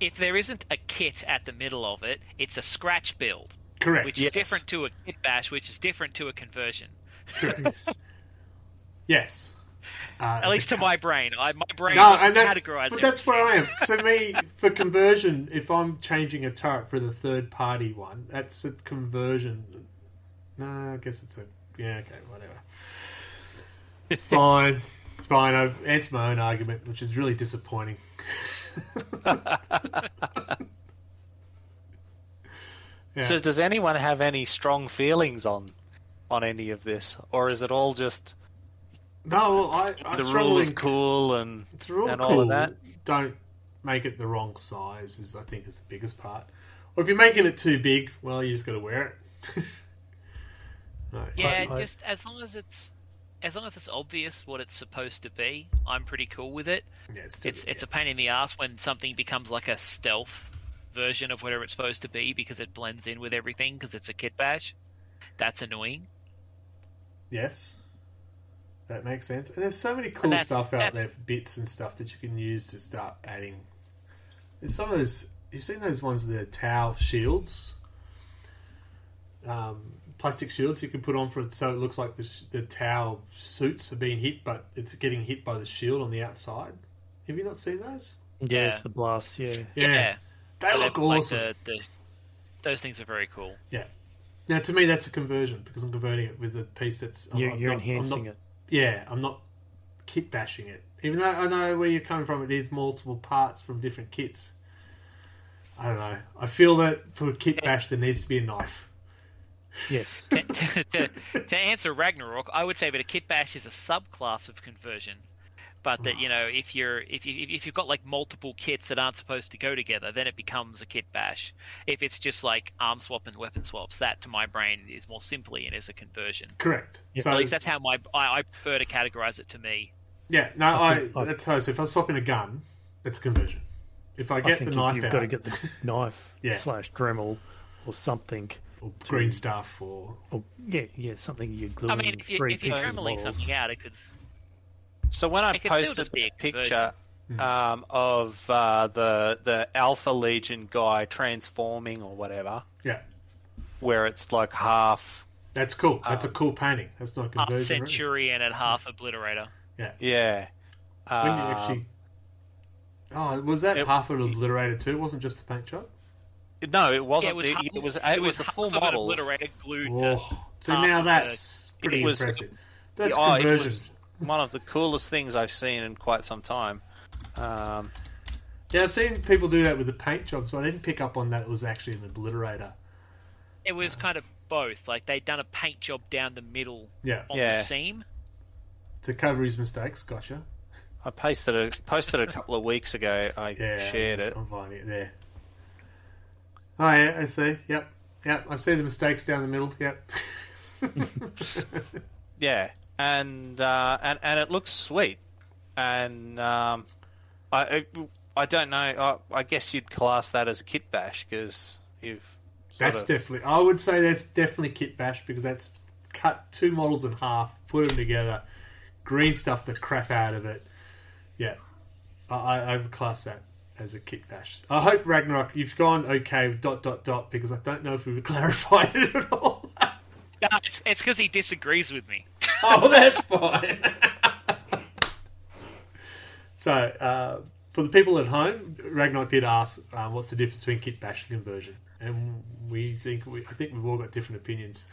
if there isn't a kit at the middle of it, it's a scratch build, Correct. which Yes. is different to a kit bash, which is different to a conversion. [LAUGHS] Yes. Uh, At least to my brain, I, my brain No, doesn't and that's categorize but that's where I am. So me [LAUGHS] for conversion, if I'm changing a turret for the third party one, that's a conversion. No, I guess it's a yeah. Okay, whatever. It's [LAUGHS] fine, fine. I've answered my own argument, which is really disappointing. [LAUGHS] Yeah. So does anyone have any strong feelings on on any of this, or is it all just no, well, I, I the struggle rule of cool and It's real and cool. all of that? Don't make it the wrong size. Is I think is the biggest part. Or if you're making it too big, well, you just got to wear it. [LAUGHS] no, Yeah, I- I- just as long as it's as long as it's obvious what it's supposed to be, I'm pretty cool with it. yeah, it's still, It's it's a pain in the ass when something becomes like a stealth version of whatever it's supposed to be because it blends in with everything because it's a kit bash. That's annoying. yes, that makes sense. And there's so many cool that's- stuff out that's- there, bits and stuff that you can use to start adding. There's some of those. You've seen those ones, the towel shields, um, plastic shields you can put on for it, so it looks like the, the towel suits are being hit, but it's getting hit by the shield on the outside. Have you not seen those? Yeah, it's Yeah. the blast. Yeah, Yeah, they So look they're, like, awesome. the, the, those things are very cool. Yeah. Now, to me, that's a conversion because I'm converting it with the piece that's. I'm, you're, I'm you're not- I'm enhancing not- it. Yeah, I'm not kit bashing it. Even though I know where you're coming from, it is multiple parts from different kits. I don't know. I feel that for kit bash, there needs to be a knife. Yes, to, to, to answer Ragnarok, I would say that a kit bash is a subclass of conversion. But that hmm. you know, if you're if you if you've got like multiple kits that aren't supposed to go together, then it becomes a kit bash. If it's just like arm swap and weapon swaps, that to my brain is more simply and is a conversion. Correct. So, At least that's how my I, I prefer to categorize it to me. yeah, no, I, think I- that's how. So if I'm swapping a gun, that's a conversion. If I I get think the if knife you've out, got to get the [LAUGHS] knife Yeah. slash Dremel or something, or green stuff, or or yeah, yeah, something you're gluing I mean, if, you, three if you're pieces of dremeling something out, it could. So when I It could still posted the picture um, of uh, the the Alpha Legion guy transforming or whatever, yeah, where it's like half, that's cool. That's Uh, a cool painting. That's not a Half conversion. really. Centurion and half Obliterator. Yeah. yeah. When you Um, actually. Oh, was that it- half of Obliterator too? It wasn't just the paint job. no, it wasn't. it was. it, half- it was. It, it was the half full of model. Obliterator glued Oh, so now of that's pretty it was- impressive. That's oh, it conversion. Was one of the coolest things I've seen in quite some time. Um, Yeah, I've seen people do that with the paint jobs, but I didn't pick up on that. It was actually an obliterator. It was kind of both. Like they'd done a paint job down the middle Yeah, on Yeah. the seam. to cover his mistakes. Gotcha. I posted a posted a couple of weeks ago. I Yeah, shared it. I'm finding it there. Oh yeah, I see. Yep, yep. I see the mistakes down the middle. Yep. [LAUGHS] Yeah, and uh, and and it looks sweet. And um, I I- don't know. I, I guess you'd class that as a kit bash because you've. That's of, definitely. I would say that's definitely kit bash because that's cut two models in half, put them together, green stuff the crap out of it. Yeah, I, I I would class that as a kit bash. I hope Ragnarok you've gone okay with dot dot dot because I don't know if we've [LAUGHS] clarified it at all. No, it's because he disagrees with me. [LAUGHS] oh, that's [LAUGHS] fine. [LAUGHS] so, uh, for the people at home, Ragnarok did ask, um, "What's the difference between kit bash and conversion?" And we think we, I think we've all got different opinions.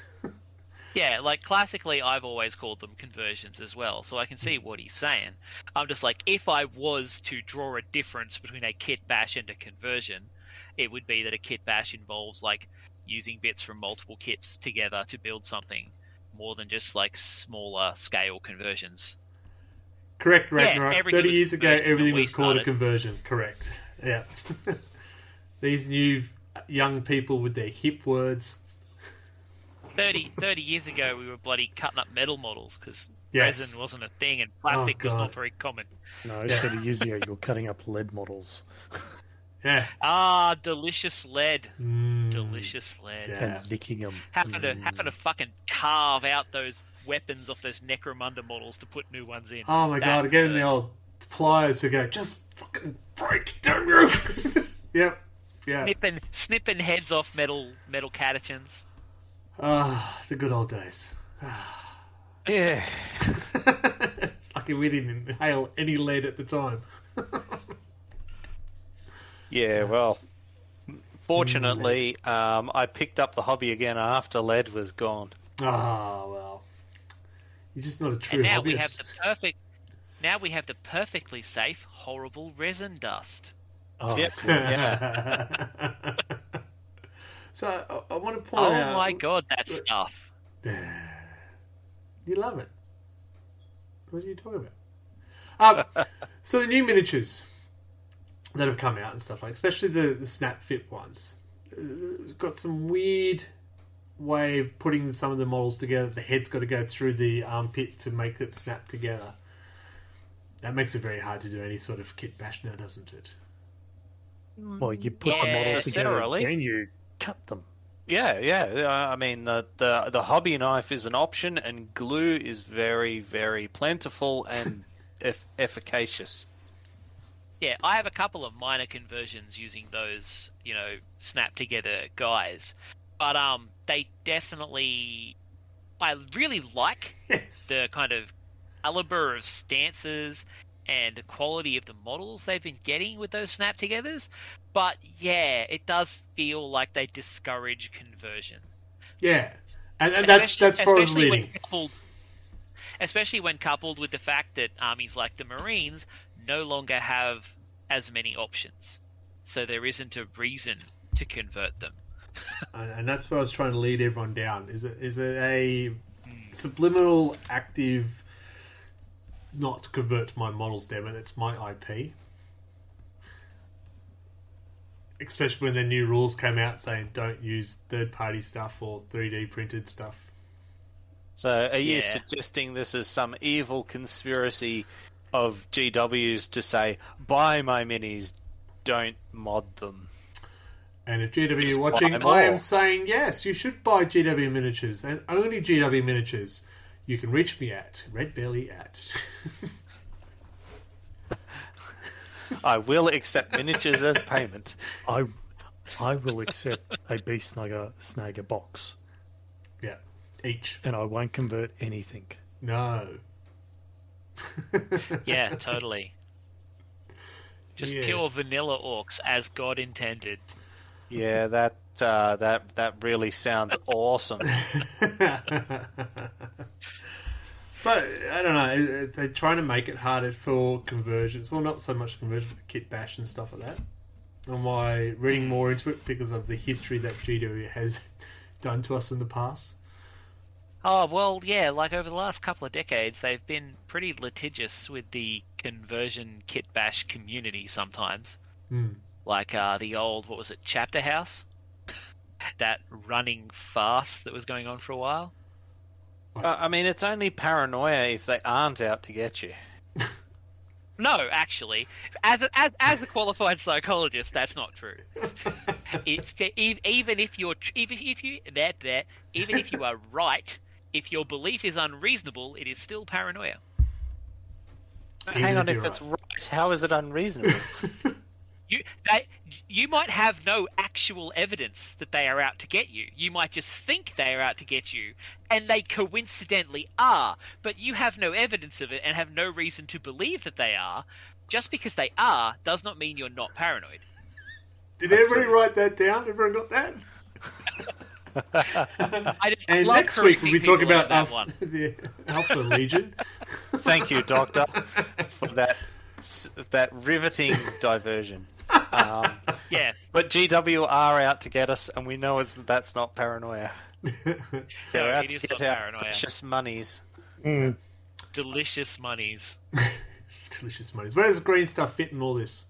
Yeah, like classically, I've always called them conversions as well, so I can see what he's saying. I'm just like, if I was to draw a difference between a kit bash and a conversion, it would be that a kit bash involves like using bits from multiple kits together to build something, more than just like smaller scale conversions. Correct, Ragnarok. everything Thirty years ago, everything was called a conversion. Correct. Yeah. [LAUGHS] These new young people with their hip words. 30, 30 years ago, we were bloody cutting up metal models because Yes. resin wasn't a thing and plastic Oh, was not very common. No, instead of using it, you're cutting up lead models. [LAUGHS] Yeah. Ah, delicious lead. Mm, Delicious lead. Yeah. and licking them. Having to having to fucking carve out those weapons off those Necromunda models to put new ones in. Oh my That god, again the old pliers to go, just fucking break, don't you? [LAUGHS] yep. Yeah. snipping snipping heads off metal metal Catachans. Ah, the good old days. Yeah. [LAUGHS] it's lucky we didn't inhale any lead at the time. [LAUGHS] Yeah, well, fortunately, um, I picked up the hobby again after lead was gone. Ah, well. You're just not a true And now hobbyist. we have the perfect. Now we have the perfectly safe, horrible resin dust. Oh, Yep. Yeah. [LAUGHS] so I, I want to point Oh out. my god, that stuff! You love it. What are you talking about? Um, [LAUGHS] so the new miniatures that have come out and stuff like, especially the, the snap fit ones, uh, got some weird way of putting some of the models together. The head's got to go through the armpit to make it snap together. That makes it very hard to do any sort of kit bash now, doesn't it? well, you put the Yeah. models together Necessarily. and you cut them. Yeah, yeah. I mean, the, the the hobby knife is an option, and glue is very, very plentiful and [LAUGHS] eff- efficacious. Yeah, I have a couple of minor conversions using those, you know, snap together guys, but um, they definitely. I really like [LAUGHS] Yes. the kind of caliber of stances and the quality of the models they've been getting with those snap togethers. But yeah, it does feel like they discourage conversion. Yeah. And, and that's that's far as when leading. coupled- especially when coupled with the fact that armies like the Marines no longer have as many options. So there isn't a reason to convert them. [LAUGHS] and, and that's where I was trying to lead everyone down. Is it is it a hmm. subliminal active not to convert my models down, but it's my IP? Especially when the new rules came out saying don't use third party stuff or 3D printed stuff. So, are you Yeah. suggesting this is some evil conspiracy of GWs to say, buy my minis, don't mod them? And if GW Just are watching. I am saying yes, you should buy GW miniatures and only GW miniatures. You can reach me at redbelly at. [LAUGHS] I will accept miniatures as payment. I, I will accept a Beast Snugger Snagga box, yeah, each. and I won't convert anything. No. Yeah, [LAUGHS] totally. Just Yes. pure vanilla orcs as God intended. Yeah, that uh, that that really sounds awesome. [LAUGHS] But I don't know. it- it- They're trying to make it harder for conversions. Well, not so much conversion, but the kit bash and stuff like that. And why reading more into it because of the history that GW has [LAUGHS] done to us in the past. Oh, well, yeah, like over the last couple of decades, they've been pretty litigious with the conversion kit bash community sometimes. Hmm. Like uh, the old, what was it, Chapter House? [LAUGHS] that running fast that was going on for a while. Uh, I mean, it's only paranoia if they aren't out to get you. [LAUGHS] No, actually, as a, as as a qualified psychologist, that's not true. [LAUGHS] it's e- even if you're even if you that that even if you are right, if your belief is unreasonable, it is still paranoia. Even Hang on, if if you're it's right, how is it unreasonable? [LAUGHS] You they you might have no actual evidence that they are out to get you. You might just think they are out to get you, and they coincidentally are. But you have no evidence of it and have no reason to believe that they are. Just because they are does not mean you're not paranoid. Did everybody write that down? Everyone got that? [LAUGHS] [LAUGHS] I just And love next week we'll be talking about on Alpha, one. [LAUGHS] the Alpha Legion. [LAUGHS] Thank you, Doctor, for that that riveting diversion. Um, Yes. but GW are out to get us, and we know it's that's not paranoia. They're No, out to get not our paranoia. precious monies. Delicious monies. Delicious monies. Where does green stuff fit in all this?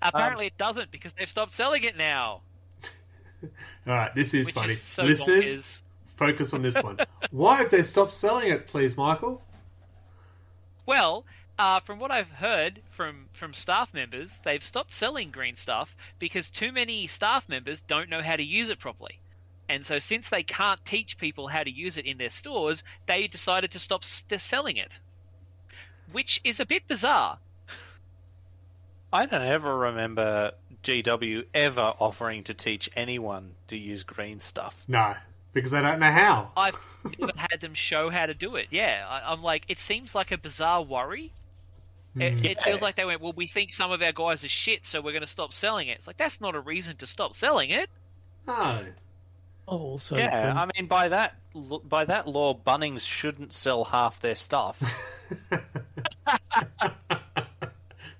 Apparently, it doesn't because they've stopped selling it now. [LAUGHS] All right, this is Which funny. is so Listeners, bonkers. focus on this one. [LAUGHS] Why have they stopped selling it, please, Michael? Well, uh, from what I've heard from from staff members, they've stopped selling green stuff because too many staff members don't know how to use it properly. And so, since they can't teach people how to use it in their stores, they decided to stop st- selling it, which is a bit bizarre. I don't ever remember GW ever offering to teach anyone to use green stuff. No, because they don't know how. I've never had them show how to do it. Yeah, I, I'm like, it seems like a bizarre worry. It, it feels like they went, well, we think some of our guys are shit, so we're going to stop selling it. It's like that's not a reason to stop selling it. No. Oh, also, Yeah, um, I mean by that by that law, Bunnings shouldn't sell half their stuff. [LAUGHS] [LAUGHS]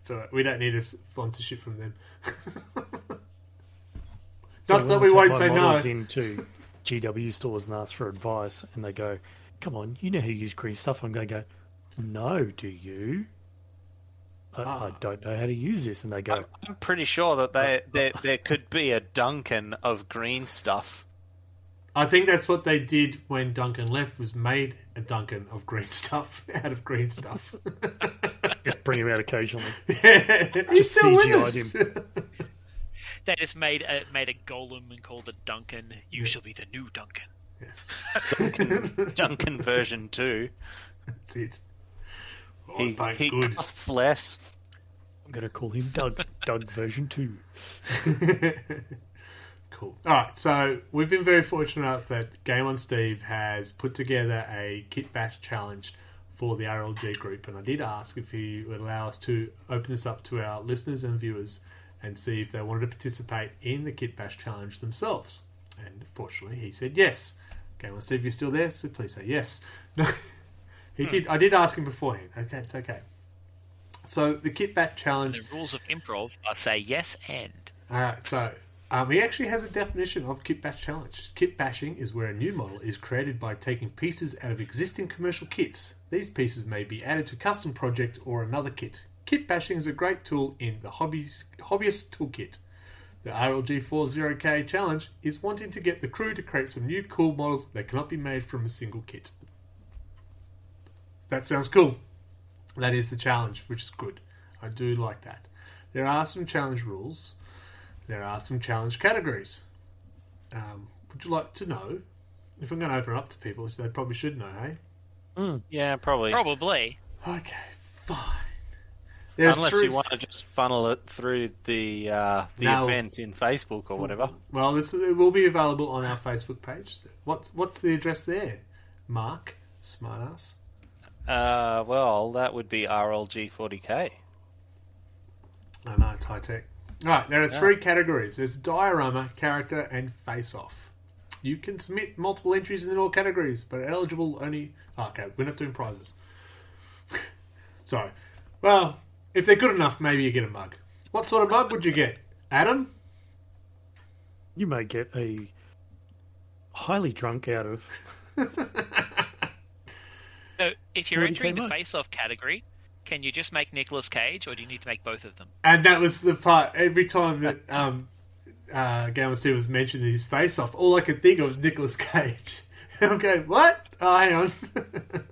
So we don't need a sponsorship from them. [LAUGHS] so Not that we won't say no. into GW stores and ask for advice, and they go, "Come on, you know how to use green stuff." I'm going to go, "No, do you?" I, Ah. I don't know how to use this, and they go, I'm pretty sure that there there there could be a Duncan of green stuff. I think that's what they did when Duncan left. Was made a Duncan of green stuff [LAUGHS] out of green stuff. [LAUGHS] "Just bring him out occasionally." [LAUGHS] yeah, he's still with CGI'd us. They just made a, made a golem and called it Duncan. You shall be the new Duncan. yes, Duncan version two. that's it. Oh, He, thank he good. costs less. I'm going to call him Doug. Doug version two. Cool. All right, so we've been very fortunate enough that Game on Steve has put together a kit bash challenge for the RLG group, and I did ask if he would allow us to open this up to our listeners and viewers and see if they wanted to participate in the kit bash challenge themselves. And fortunately, he said yes. Game on Steve, you're still there, so please say yes. No, [LAUGHS] he did. I did ask him beforehand. Okay, it's okay. So the kit bash challenge The rules of improv are say yes and. Alright, so um, he actually has a definition of kit bash challenge. Kit bashing is where a new model is created by taking pieces out of existing commercial kits. These pieces may be added to custom project or another kit. Kit bashing is a great tool in the hobbies, hobbyist toolkit. The RLG 40K challenge is wanting to get the crew to create some new cool models that cannot be made from a single kit. That sounds cool. That is the challenge, which is good. I do like that. There are some challenge rules there are some challenge categories. Um, would you like to know? If I'm going to open it up to people, they probably should know, hey? Yeah, probably. Probably. Okay, fine. There's Unless three- you want to just funnel it through the uh, the No. event in Facebook or whatever. Well, this, it will be available on our Facebook page. What, what's the address there? Mark, smartass. Uh, well, that would be RLG40K. I know it's high tech. Right, there are three categories. There's diorama, character, and face-off. You can submit multiple entries in all categories, but eligible only. oh, okay, we're not doing prizes. [LAUGHS] Sorry. Well, if they're good enough, maybe you get a mug. What sort of mug would you get, Adam? You may get a highly drunk out of. [LAUGHS] So if you're entering the mug. face-off category, can you just make Nicolas Cage, or do you need to make both of them? And that was the part. Every time that um, uh, Game on Steve was mentioning his face-off, all I could think of was Nicolas Cage. [LAUGHS] I'm going, what? Oh, hang on. [LAUGHS]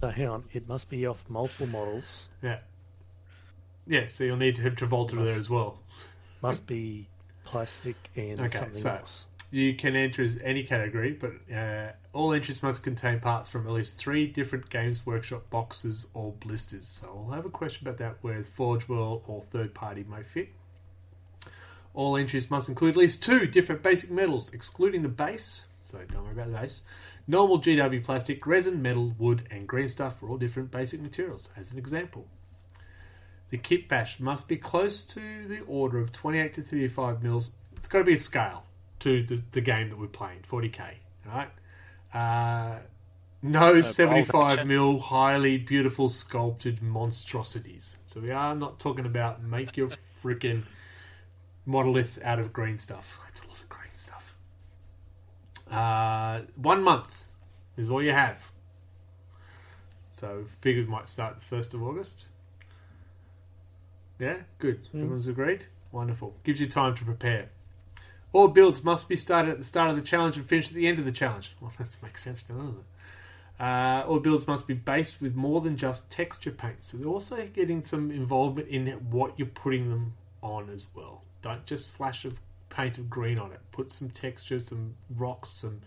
So hang on, it must be off multiple models. yeah. Yeah, so you'll need to have Travolta there as well. Must be plastic and Okay, something so- else. You can enter as any category, but uh, all entries must contain parts from at least three different Games Workshop boxes or blisters. So I'll have a question about that where Forge World or third party may fit. All entries must include at least two different basic metals, excluding the base, so don't worry about the base. Normal GW plastic, resin, metal, wood, and green stuff are all different basic materials, as an example. The kit bash must be close to the order of 28 to 35 mils. It's got to be a scale to the, the game that we're playing, 40k, right? Uh, no 75 mil highly beautiful sculpted monstrosities. So we are not talking about make your freaking monolith out of green stuff. It's a lot of green stuff. Uh, one month is all you have. So figured might start the first of August. Yeah, good. Everyone's agreed. Wonderful. Gives you time to prepare. All builds must be started at the start of the challenge and finished at the end of the challenge. [LAUGHS] Well, that makes sense now, doesn't it? Uh, all builds must be based with more than just texture paint. So they're also getting some involvement in what you're putting them on as well. Don't just slash a paint of green on it. Put some texture, some rocks, some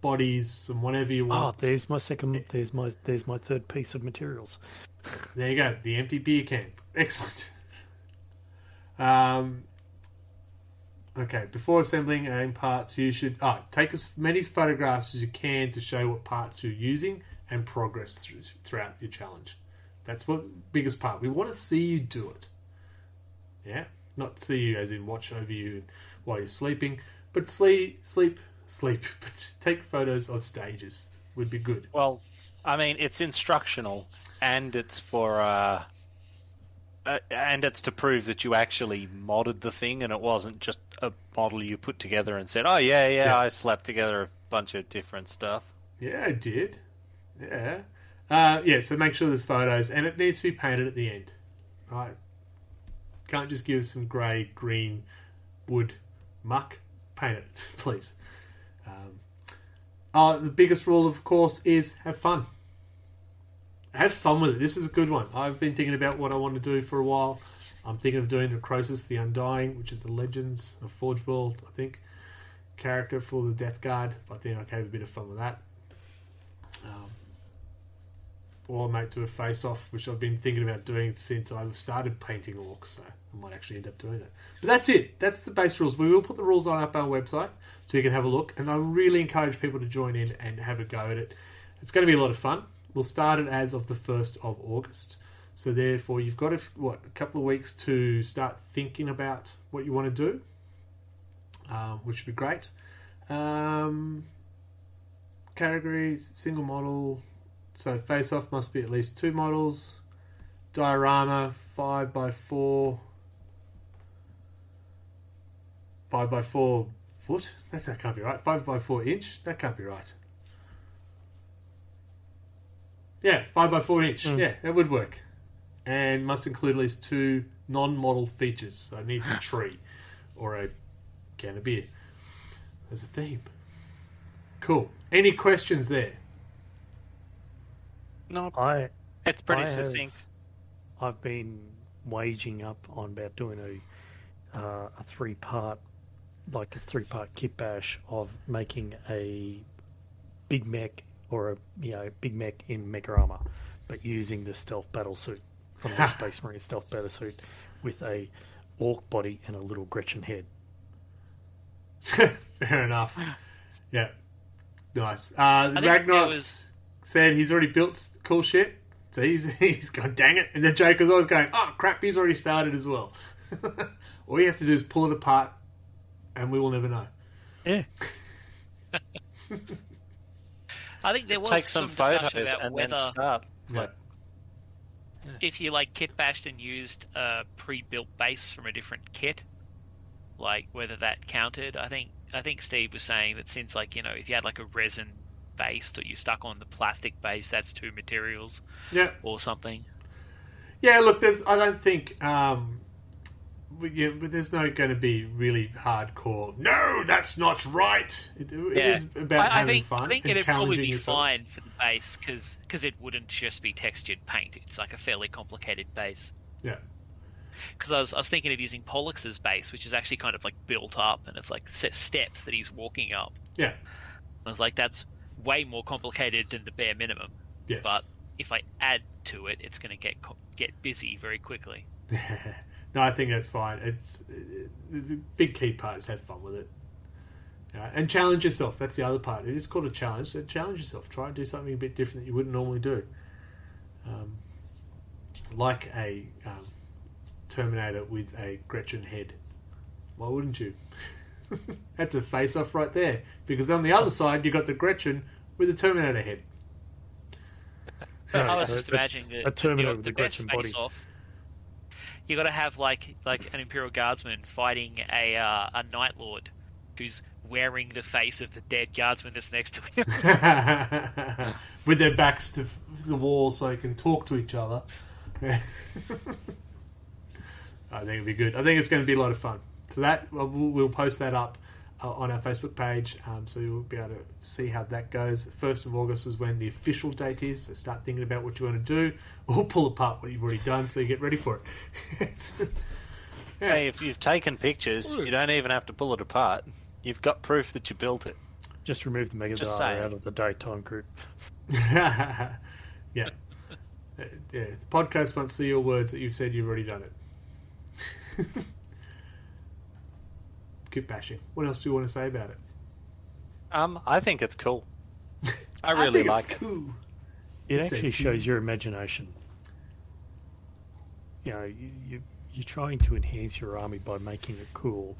bodies, some whatever you Oh, want. there's my second. There's my there's my third piece of materials. There you go, the empty beer can. Excellent. Um, okay, before assembling aim parts, you should ah, take as many photographs as you can to show what parts you're using and progress through, throughout your challenge. That's what biggest part. We want to see you do it. Yeah, not see you as in watch over you while you're sleeping, but sleep, sleep, sleep. [LAUGHS] But take photos of stages would be good. Well, I mean, it's instructional, and it's for, uh, uh, and it's to prove that you actually modded the thing, and it wasn't just a model you put together and said, "Oh yeah, yeah, Yeah. I slapped together a bunch of different stuff." Yeah, I did. Yeah. Uh, yeah, so make sure there's photos, and it needs to be painted at the end. Right? Can't just give us some grey, green, wood, muck. Paint it, [LAUGHS] please. Um, uh, the biggest rule, of course, is have fun. Have fun with it. This is a good one. I've been thinking about what I want to do for a while. I'm thinking of doing Necrosius the Undying, which is the Legends of Forge World, I think, character for the Death Guard. I think I can have a bit of fun with that. Um, or I might do a face off, which I've been thinking about doing since I've started painting orcs, so I might actually end up doing that. But that's it. That's the base rules. We will put the rules on up our website so you can have a look, and I really encourage people to join in and have a go at it. It's going to be a lot of fun. We'll start it as of the 1st of August. So therefore, you've got a, what a couple of weeks to start thinking about what you want to do, um, which would be great. Um, categories, single model. So face off must be at least two models. Diorama five by four. Five by four foot. That, that can't be right. Five by four inch. That can't be right. Yeah, five by four inch. Yeah, that would work. And must include at least two non-model features. So it needs a [LAUGHS] tree or a can of beer as a theme. Cool. Any questions there? No, I it's pretty I have- succinct. I've been waging up on about doing a uh, a three part like a three part kit bash of making a big mech or a you know big mech in mega armor, but using the stealth battle suit from the [LAUGHS] Space Marine stealth battle suit with a orc body and a little Gretchin head. [LAUGHS] Fair enough. Yeah. Nice. Uh, think there Ragnarok was- said he's already built cool shit. So he's, [LAUGHS] he's gone, dang it. And the Joker's always going, oh, crap, he's already started as well. All you have to do is pull it apart, and we will never know. Yeah, I think there Just was take some discussion photos about and whether then start. Yeah. if you like kit bashed and used a pre-built base from a different kit, like whether that counted. I think I think Steve was saying that since like you know if you had like a resin base that you stuck on the plastic base, that's two materials Yeah. or something. Yeah, look, there's. I don't think. Um, we- yeah, but there's no going to be really hardcore. No, that's not right. It, it Yeah. is about I, I having think, fun I think and it'd probably challenging be yourself. fine for the base because because it wouldn't just be textured paint. It's like a fairly complicated base. Yeah. Because I was, I was thinking of using Pollux's base, which is actually kind of like built up, and it's like steps that he's walking up. Yeah. I was like, that's way more complicated than the bare minimum. Yes. But if I add to it, it's going to get get busy very quickly. [LAUGHS] no, I think that's fine. It's uh, the the big key part is have fun with it, Yeah, and challenge yourself. That's the other part. It is called a challenge. So challenge yourself. Try and do something a bit different that you wouldn't normally do, um, like a um, Terminator with a Gretchin head. Why wouldn't you? [LAUGHS] that's a face-off right there. Because on the other side, you got the Gretchin with the Terminator head. [LAUGHS] I was a- just imagining the, a Terminator the, with the a best Gretchin body. face-off. You got to have like like an Imperial Guardsman fighting a uh, a Night Lord who's wearing the face of the dead guardsman that's next to him. [LAUGHS] [LAUGHS] with their backs to the wall so they can talk to each other. [LAUGHS] I think it'll be good. I think it's going to be a lot of fun. So that well, we'll we'll post that up on our Facebook page, um, so you'll be able to see how that goes. First of August is when the official date is. So start thinking about what you want to do, or [LAUGHS] pull apart what you've already done, so you get ready for it. [LAUGHS] Hey, if you've taken pictures, you don't even have to pull it apart. You've got proof that you built it. Just remove the Mega Just out of the daytime group. [LAUGHS] yeah. Uh, yeah. The podcast won't see your words that you've said you've already done it. Keep bashing. What else do you want to say about it? Um, I think it's cool. [LAUGHS] I really think like it's it. cool. It Thank actually you. shows your imagination. You know, you, you you're trying to enhance your army by making it cool,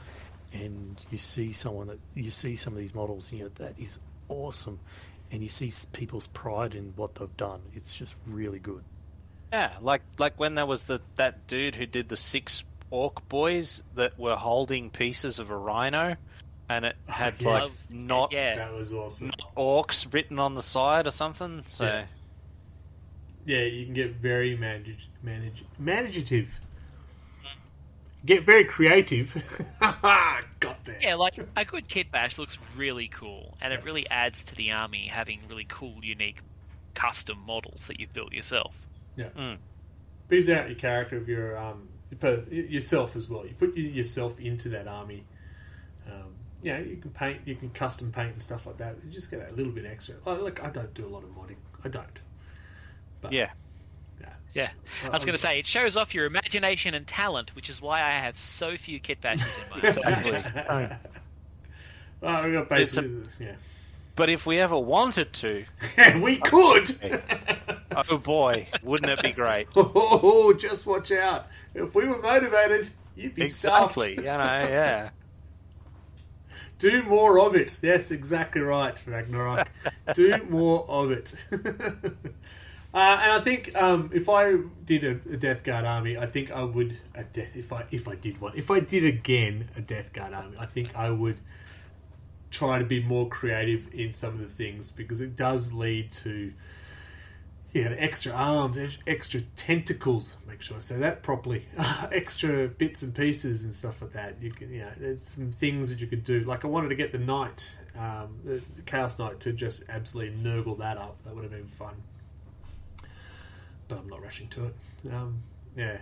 and you see someone that you see some of these models. You know that is awesome, and you see people's pride in what they've done. It's just really good. Yeah, like like when there was the that dude who did the six orc boys that were holding pieces of a rhino, and it had yes. like not Yeah. That was awesome. not orcs written on the side or something. So Yeah. Yeah, you can get very manage, manage, managetive. Get very creative. [LAUGHS] Got there. Yeah, like a good kit bash looks really cool, and it really adds to the army having really cool, unique, custom models that you've built yourself. Yeah. Mm. Brings out your character of your um you put yourself as well. You put yourself into that army. Um, yeah, you can paint, you can custom paint and stuff like that. You just get that little bit extra. Oh, look, I don't do a lot of modding. I don't. But yeah, yeah. Yeah, I was going to say it shows off your imagination and talent, which is why I have so few kit bashes in my. exactly. [LAUGHS] well, we got basically yeah. but if we ever wanted to, [LAUGHS] we could. Oh boy, wouldn't it be great? [LAUGHS] Oh, just watch out! If we were motivated, you'd be Exactly. stuffed. You know, yeah. [LAUGHS] Do more of it. Yes, exactly right, Ragnarok. Do [LAUGHS] more of it. uh, and I think um, if I did a, a Death Guard army, I think I would a death if I if I did one if I did again a Death Guard army, I think I would try to be more creative in some of the things because it does lead to yeah, extra arms, extra tentacles. Make sure I say that properly. [LAUGHS] extra bits and pieces and stuff like that. You can, know, there's some things that you could do. Like I wanted to get the knight, um, the Chaos Knight, to just absolutely nurgle that up. That would have been fun. But I'm not rushing to it. Um, yeah,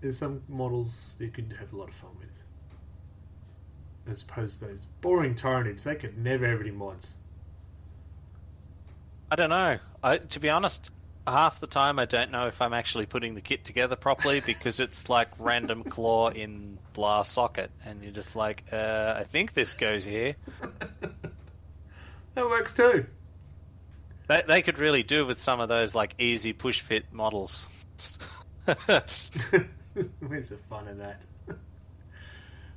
there's some models that you could have a lot of fun with. As opposed to those boring Tyranids, they could never have any mods. I don't know. I, to be honest, half the time I don't know if I'm actually putting the kit together properly because it's like random claw in blast socket, and you're just like, uh, I think this goes here. That works too. They, they could really do with some of those like easy push fit models. [LAUGHS] Where's the fun in that?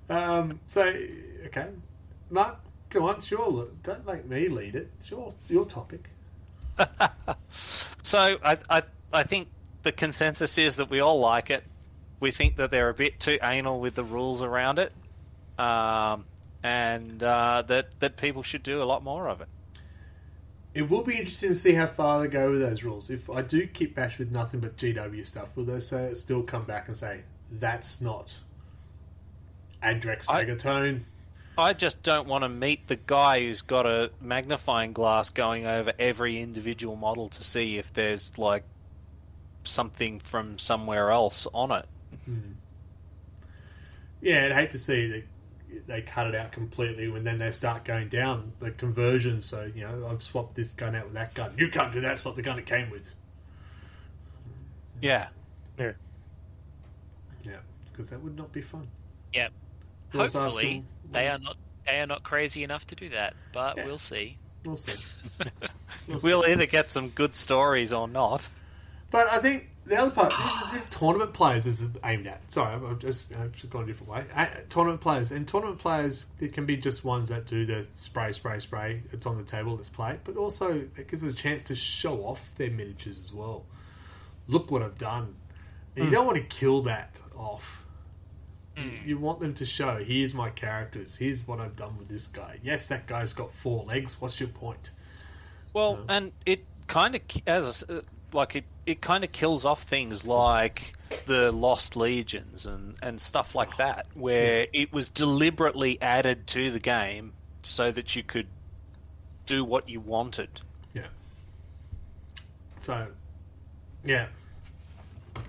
um, so, okay. Mark, go on, sure. Don't make me lead it. Sure, your topic. [LAUGHS] So I, I I think the consensus is that we all like it. We think that they're a bit too anal with the rules around it, um, and uh, that that people should do a lot more of it. It will be interesting to see how far they go with those rules. If I do keep bash with nothing but GW stuff, will they say, still come back and say, that's not Adrex I- Megatone? I just don't want to meet the guy who's got a magnifying glass going over every individual model to see if there's like something from somewhere else on it. Hmm. Yeah, I'd hate to see they, they cut it out completely when then they start going down the conversions. So, you know, I've swapped this gun out with that gun. You can't do that. It's not the gun it came with. Yeah. Yeah. Yeah, because that would not be fun. Yeah. You also ask Hopefully, they are not they are not crazy enough to do that, but Yeah. we'll see. We'll see. [LAUGHS] We'll see. We'll either get some good stories or not. But I think the other part, this, this tournament players is aimed at. Sorry, I've I've just, I've just gone a different way. Uh, tournament players and tournament players, it can be just ones that do the spray, spray, spray. It's on the table, let's play. But also, it gives them a chance to show off their miniatures as well. Look what I've done, and you don't want to kill that off. You, you want them to show, here's my characters. Here's what I've done with this guy. Yes, that guy's got four legs. What's your point? Well, and it kind of as s- uh, like it, it kind of kills off things like the Lost Legions and and stuff like that, where it was deliberately added to the game so that you could do what you wanted. Yeah. So, yeah.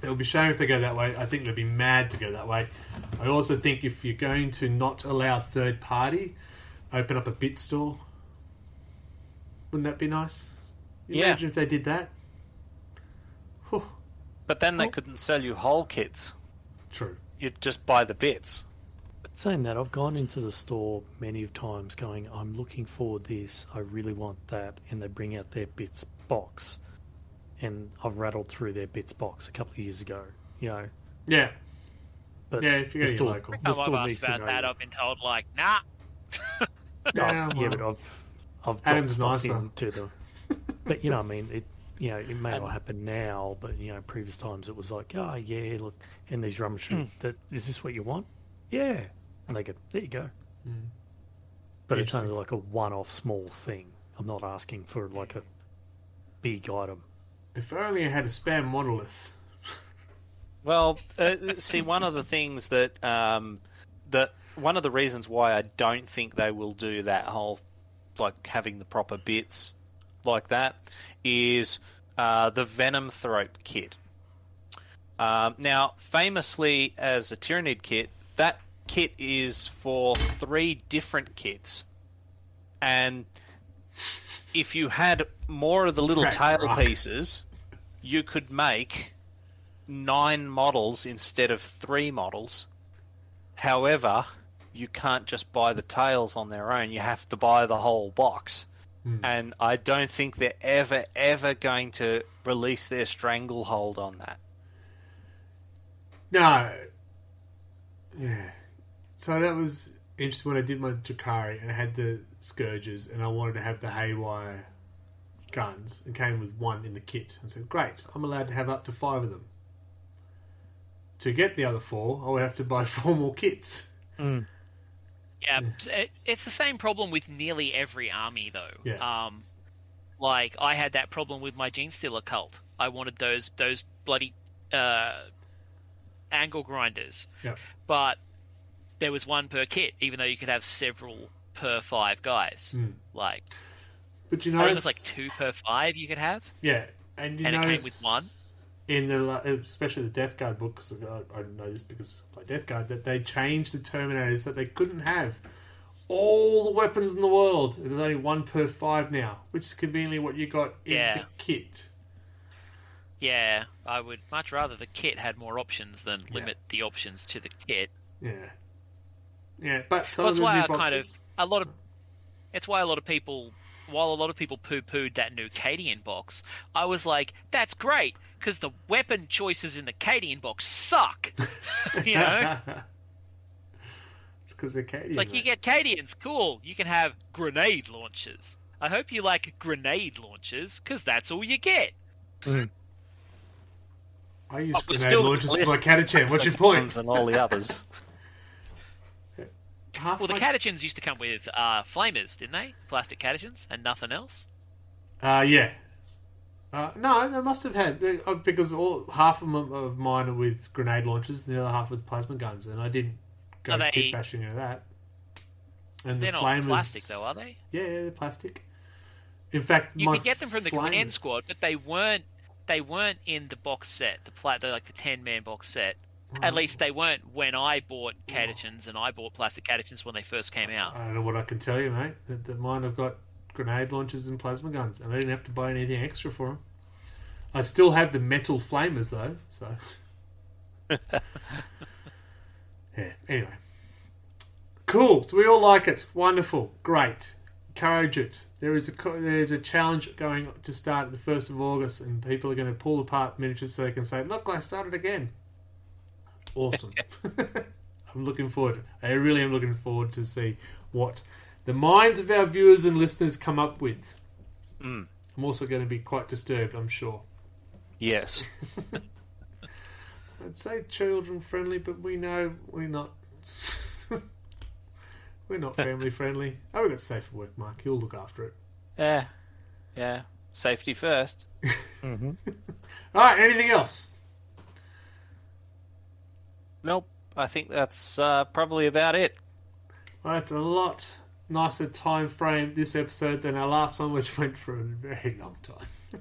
It would be shame if they go that way. I think they'd be mad to go that way. I also think if you're going to not allow third party, open up a bit store. Wouldn't that be nice? Yeah. Imagine if they did that. Whew. But then they Well- couldn't sell you whole kits. True. You'd just buy the bits. But saying that, I've gone into the store many of times going, I'm looking for this, I really want that, and they bring out their bits box. And I've rattled through their bits box a couple of years ago, you know. Yeah. But Yeah, if you go the to your local. the Time I've needs asked about that, I've been told like, nah. [LAUGHS] Yeah, yeah, but I've I've dropped Adam's stuff nicer. into them. [LAUGHS] But you know, I mean, it you know, it may not happen now, but you know, previous times it was like, oh yeah, look, in these rubbish, Hmm. that is this what you want? Yeah, and they go, there you go. Hmm. But it's only like a one-off small thing. I'm not asking for like a big item. If only I had a spam monolith. Well, uh, see, one of the things that um, that one of the reasons why I don't think they will do that whole like having the proper bits like that is uh, the Venomthrope kit. Um, now, famously as a Tyranid kit, that kit is for three different kits, and if you had more of the little tail right. pieces, you could make nine models instead of three models. However, you can't just buy the tails on their own. You have to buy the whole box. Hmm. And I don't think they're ever, ever going to release their stranglehold on that. No. Yeah. So that was interesting when I did my Drukhari and I had the Scourges and I wanted to have the Haywire guns and came with one in the kit. And said, great, I'm allowed to have up to five of them. To get the other four, I would have to buy [LAUGHS] four more kits. Yeah, it, it's the same problem with nearly every army, though. Yeah. Um, like I had that problem with my Genestealer cult. I wanted those those bloody uh, angle grinders, Yeah. but there was one per kit, even though you could have several per five guys. Hmm. Like But you know, it was like two per five you could have. yeah, and you and it came with one? in the especially the Death Guard books. I, I know this because I play Death Guard that they changed the Terminators that they couldn't have all the weapons in the world. There's only one per five now, which is conveniently what you got in Yeah. the kit. Yeah, I would much rather the kit had more options than limit the options to the kit. Yeah, yeah, but some Well, of that's the why new I boxes, kind of a lot of. It's why a lot of people, while a lot of people poo-pooed that new Cadian box, I was like, "That's great," because the weapon choices in the Cadian box suck. [LAUGHS] you know, [LAUGHS] it's because they're Canadian. it's like you get Cadians, cool. You can have grenade launchers. I hope you like grenade launchers, because that's all you get. Mm. I use But grenade launchers for my Catachan. What's your point? And all the others. [LAUGHS] Half Well, the my- Catachans used to come with uh, flamers, didn't they? Plastic Catachans and nothing else. Uh, yeah. Uh, no, they must have had they- uh, because all half of, them, of mine are with grenade launchers, and the other half with plasma guns, and I didn't go Are they- kit bashing into that. And They're the not flamers, plastic, though, are they? Yeah, yeah, they're plastic. In fact, You my could get them from the flame- command squad, but they weren't. They weren't in the box set, the pla- the like the ten man box set. At least they weren't when I bought Catachans and I bought plastic Catachans when they first came out. I don't know what I can tell you, mate. That, that mine have got grenade launchers and plasma guns, and I didn't have to buy anything extra for them. I still have the metal flamers though, so [LAUGHS] yeah. Anyway, cool. So we all like it. Wonderful. Great. Encourage it. There is a there is a challenge going to start at the first of August, and people are going to pull apart miniatures so they can say, "Look, I started again." Awesome. [LAUGHS] I'm looking forward. I really am looking forward to see what the minds of our viewers and listeners come up with. Mm. I'm also going to be quite disturbed, I'm sure. Yes. [LAUGHS] [LAUGHS] I'd say children friendly, but we know we're not. we're not family friendly. Oh, we got safe at work, Mark. You'll look after it. Yeah. Yeah. Safety first. Mm-hmm. All right. Anything else? Nope. I think that's uh, probably about it. Well, that's a lot. nicer time frame this episode than our last one, which went for a very long time. [LAUGHS]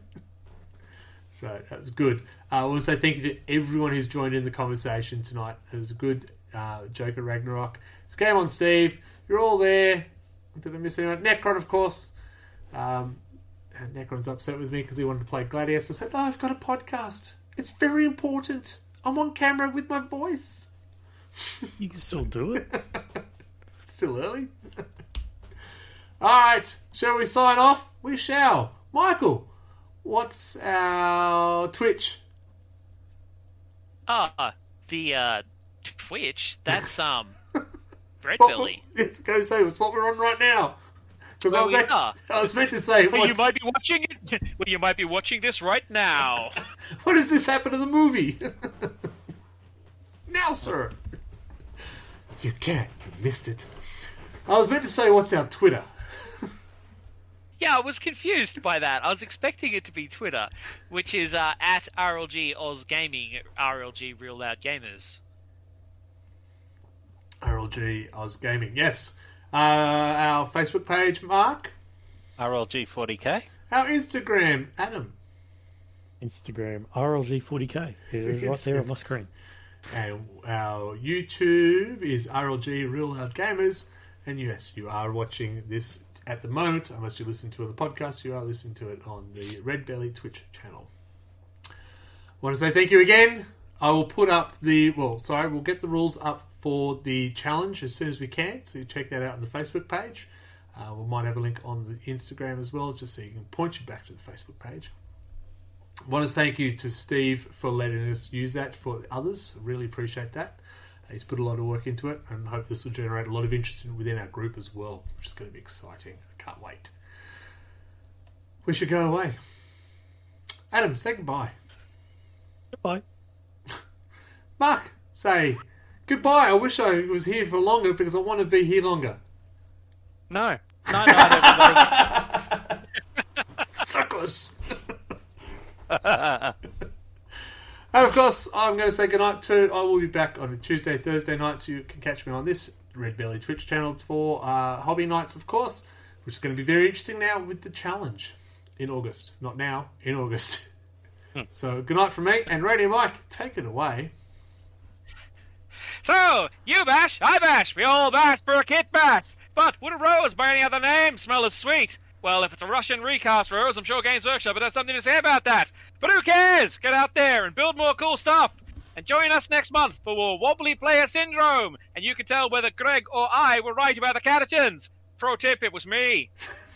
so that was good. Uh, I want to say thank you to everyone who's joined in the conversation tonight. It was a good uh, Joker Ragnarok. It's Game on Steve. You're all there. Did I miss anyone? Necron, of course. Um, Necron's upset with me because he wanted to play Gladius. I said, "No, I've got a podcast. It's very important. I'm on camera with my voice." You can still do it. [LAUGHS] Still early. [LAUGHS] All right, shall we sign off? We shall. Michael, what's our Twitch? Ah, the uh, Twitch. That's um, [LAUGHS] Red What- Billy. Yes, go say it's what we're on right now. Because I was, are. I was meant to say, Well, you might be watching it. [LAUGHS] Well, you might be watching this right now. [LAUGHS] what does this happen to the movie? [LAUGHS] now, sir. You can't. You missed it. I was meant to say, what's our Twitter? Yeah, I was confused by that. I was expecting it to be Twitter, which is uh, at RLG Oz Gaming, RLG Real Loud Gamers. RLG Oz Gaming. Yes. Uh, our Facebook page, Mark. RLG 40k. Our Instagram, Adam. Instagram RLG40K. It is right there on my screen. [LAUGHS] And our YouTube is RLG Real Loud Gamers. And yes, you are watching this at the moment, unless you listen to it on the podcast, you are listening to it on the Red Belly Twitch channel. I want to say thank you again. I will put up the, well, sorry, we'll get the rules up for the challenge as soon as we can. So you check that out on the Facebook page. Uh, we might have a link on the Instagram as well, just so you can point you back to the Facebook page. want to thank you to Steve for letting us use that for others. I really appreciate that. He's put a lot of work into it, and hope this will generate a lot of interest within our group as well, which is going to be exciting. I can't wait. We should go away. Adam, say goodbye. Goodbye. [LAUGHS] Mark, say goodbye. I wish I was here for longer because I want to be here longer. No. No, no, everybody. [LAUGHS] Suckers. [LAUGHS] and of course, I'm going to say goodnight too. I will be back on Tuesday, Thursday night, so you can catch me on this Red Belly Twitch channel for uh, hobby nights, of course, which is going to be very interesting now with the challenge in August. Not now, in August. [LAUGHS] so, good night from me and Radio Mike. Take it away. So, you bash, I bash, we all bash for a kit bash. But would a rose by any other name smell as sweet? Well, if it's a Russian recast rose, I'm sure Games Workshop would have something to say about that. But who cares? Get out there and build more cool stuff. And join us next month for more Wobbly Player Syndrome. And you can tell whether Greg or I were right about the Catachans. Pro tip, it was me. [LAUGHS]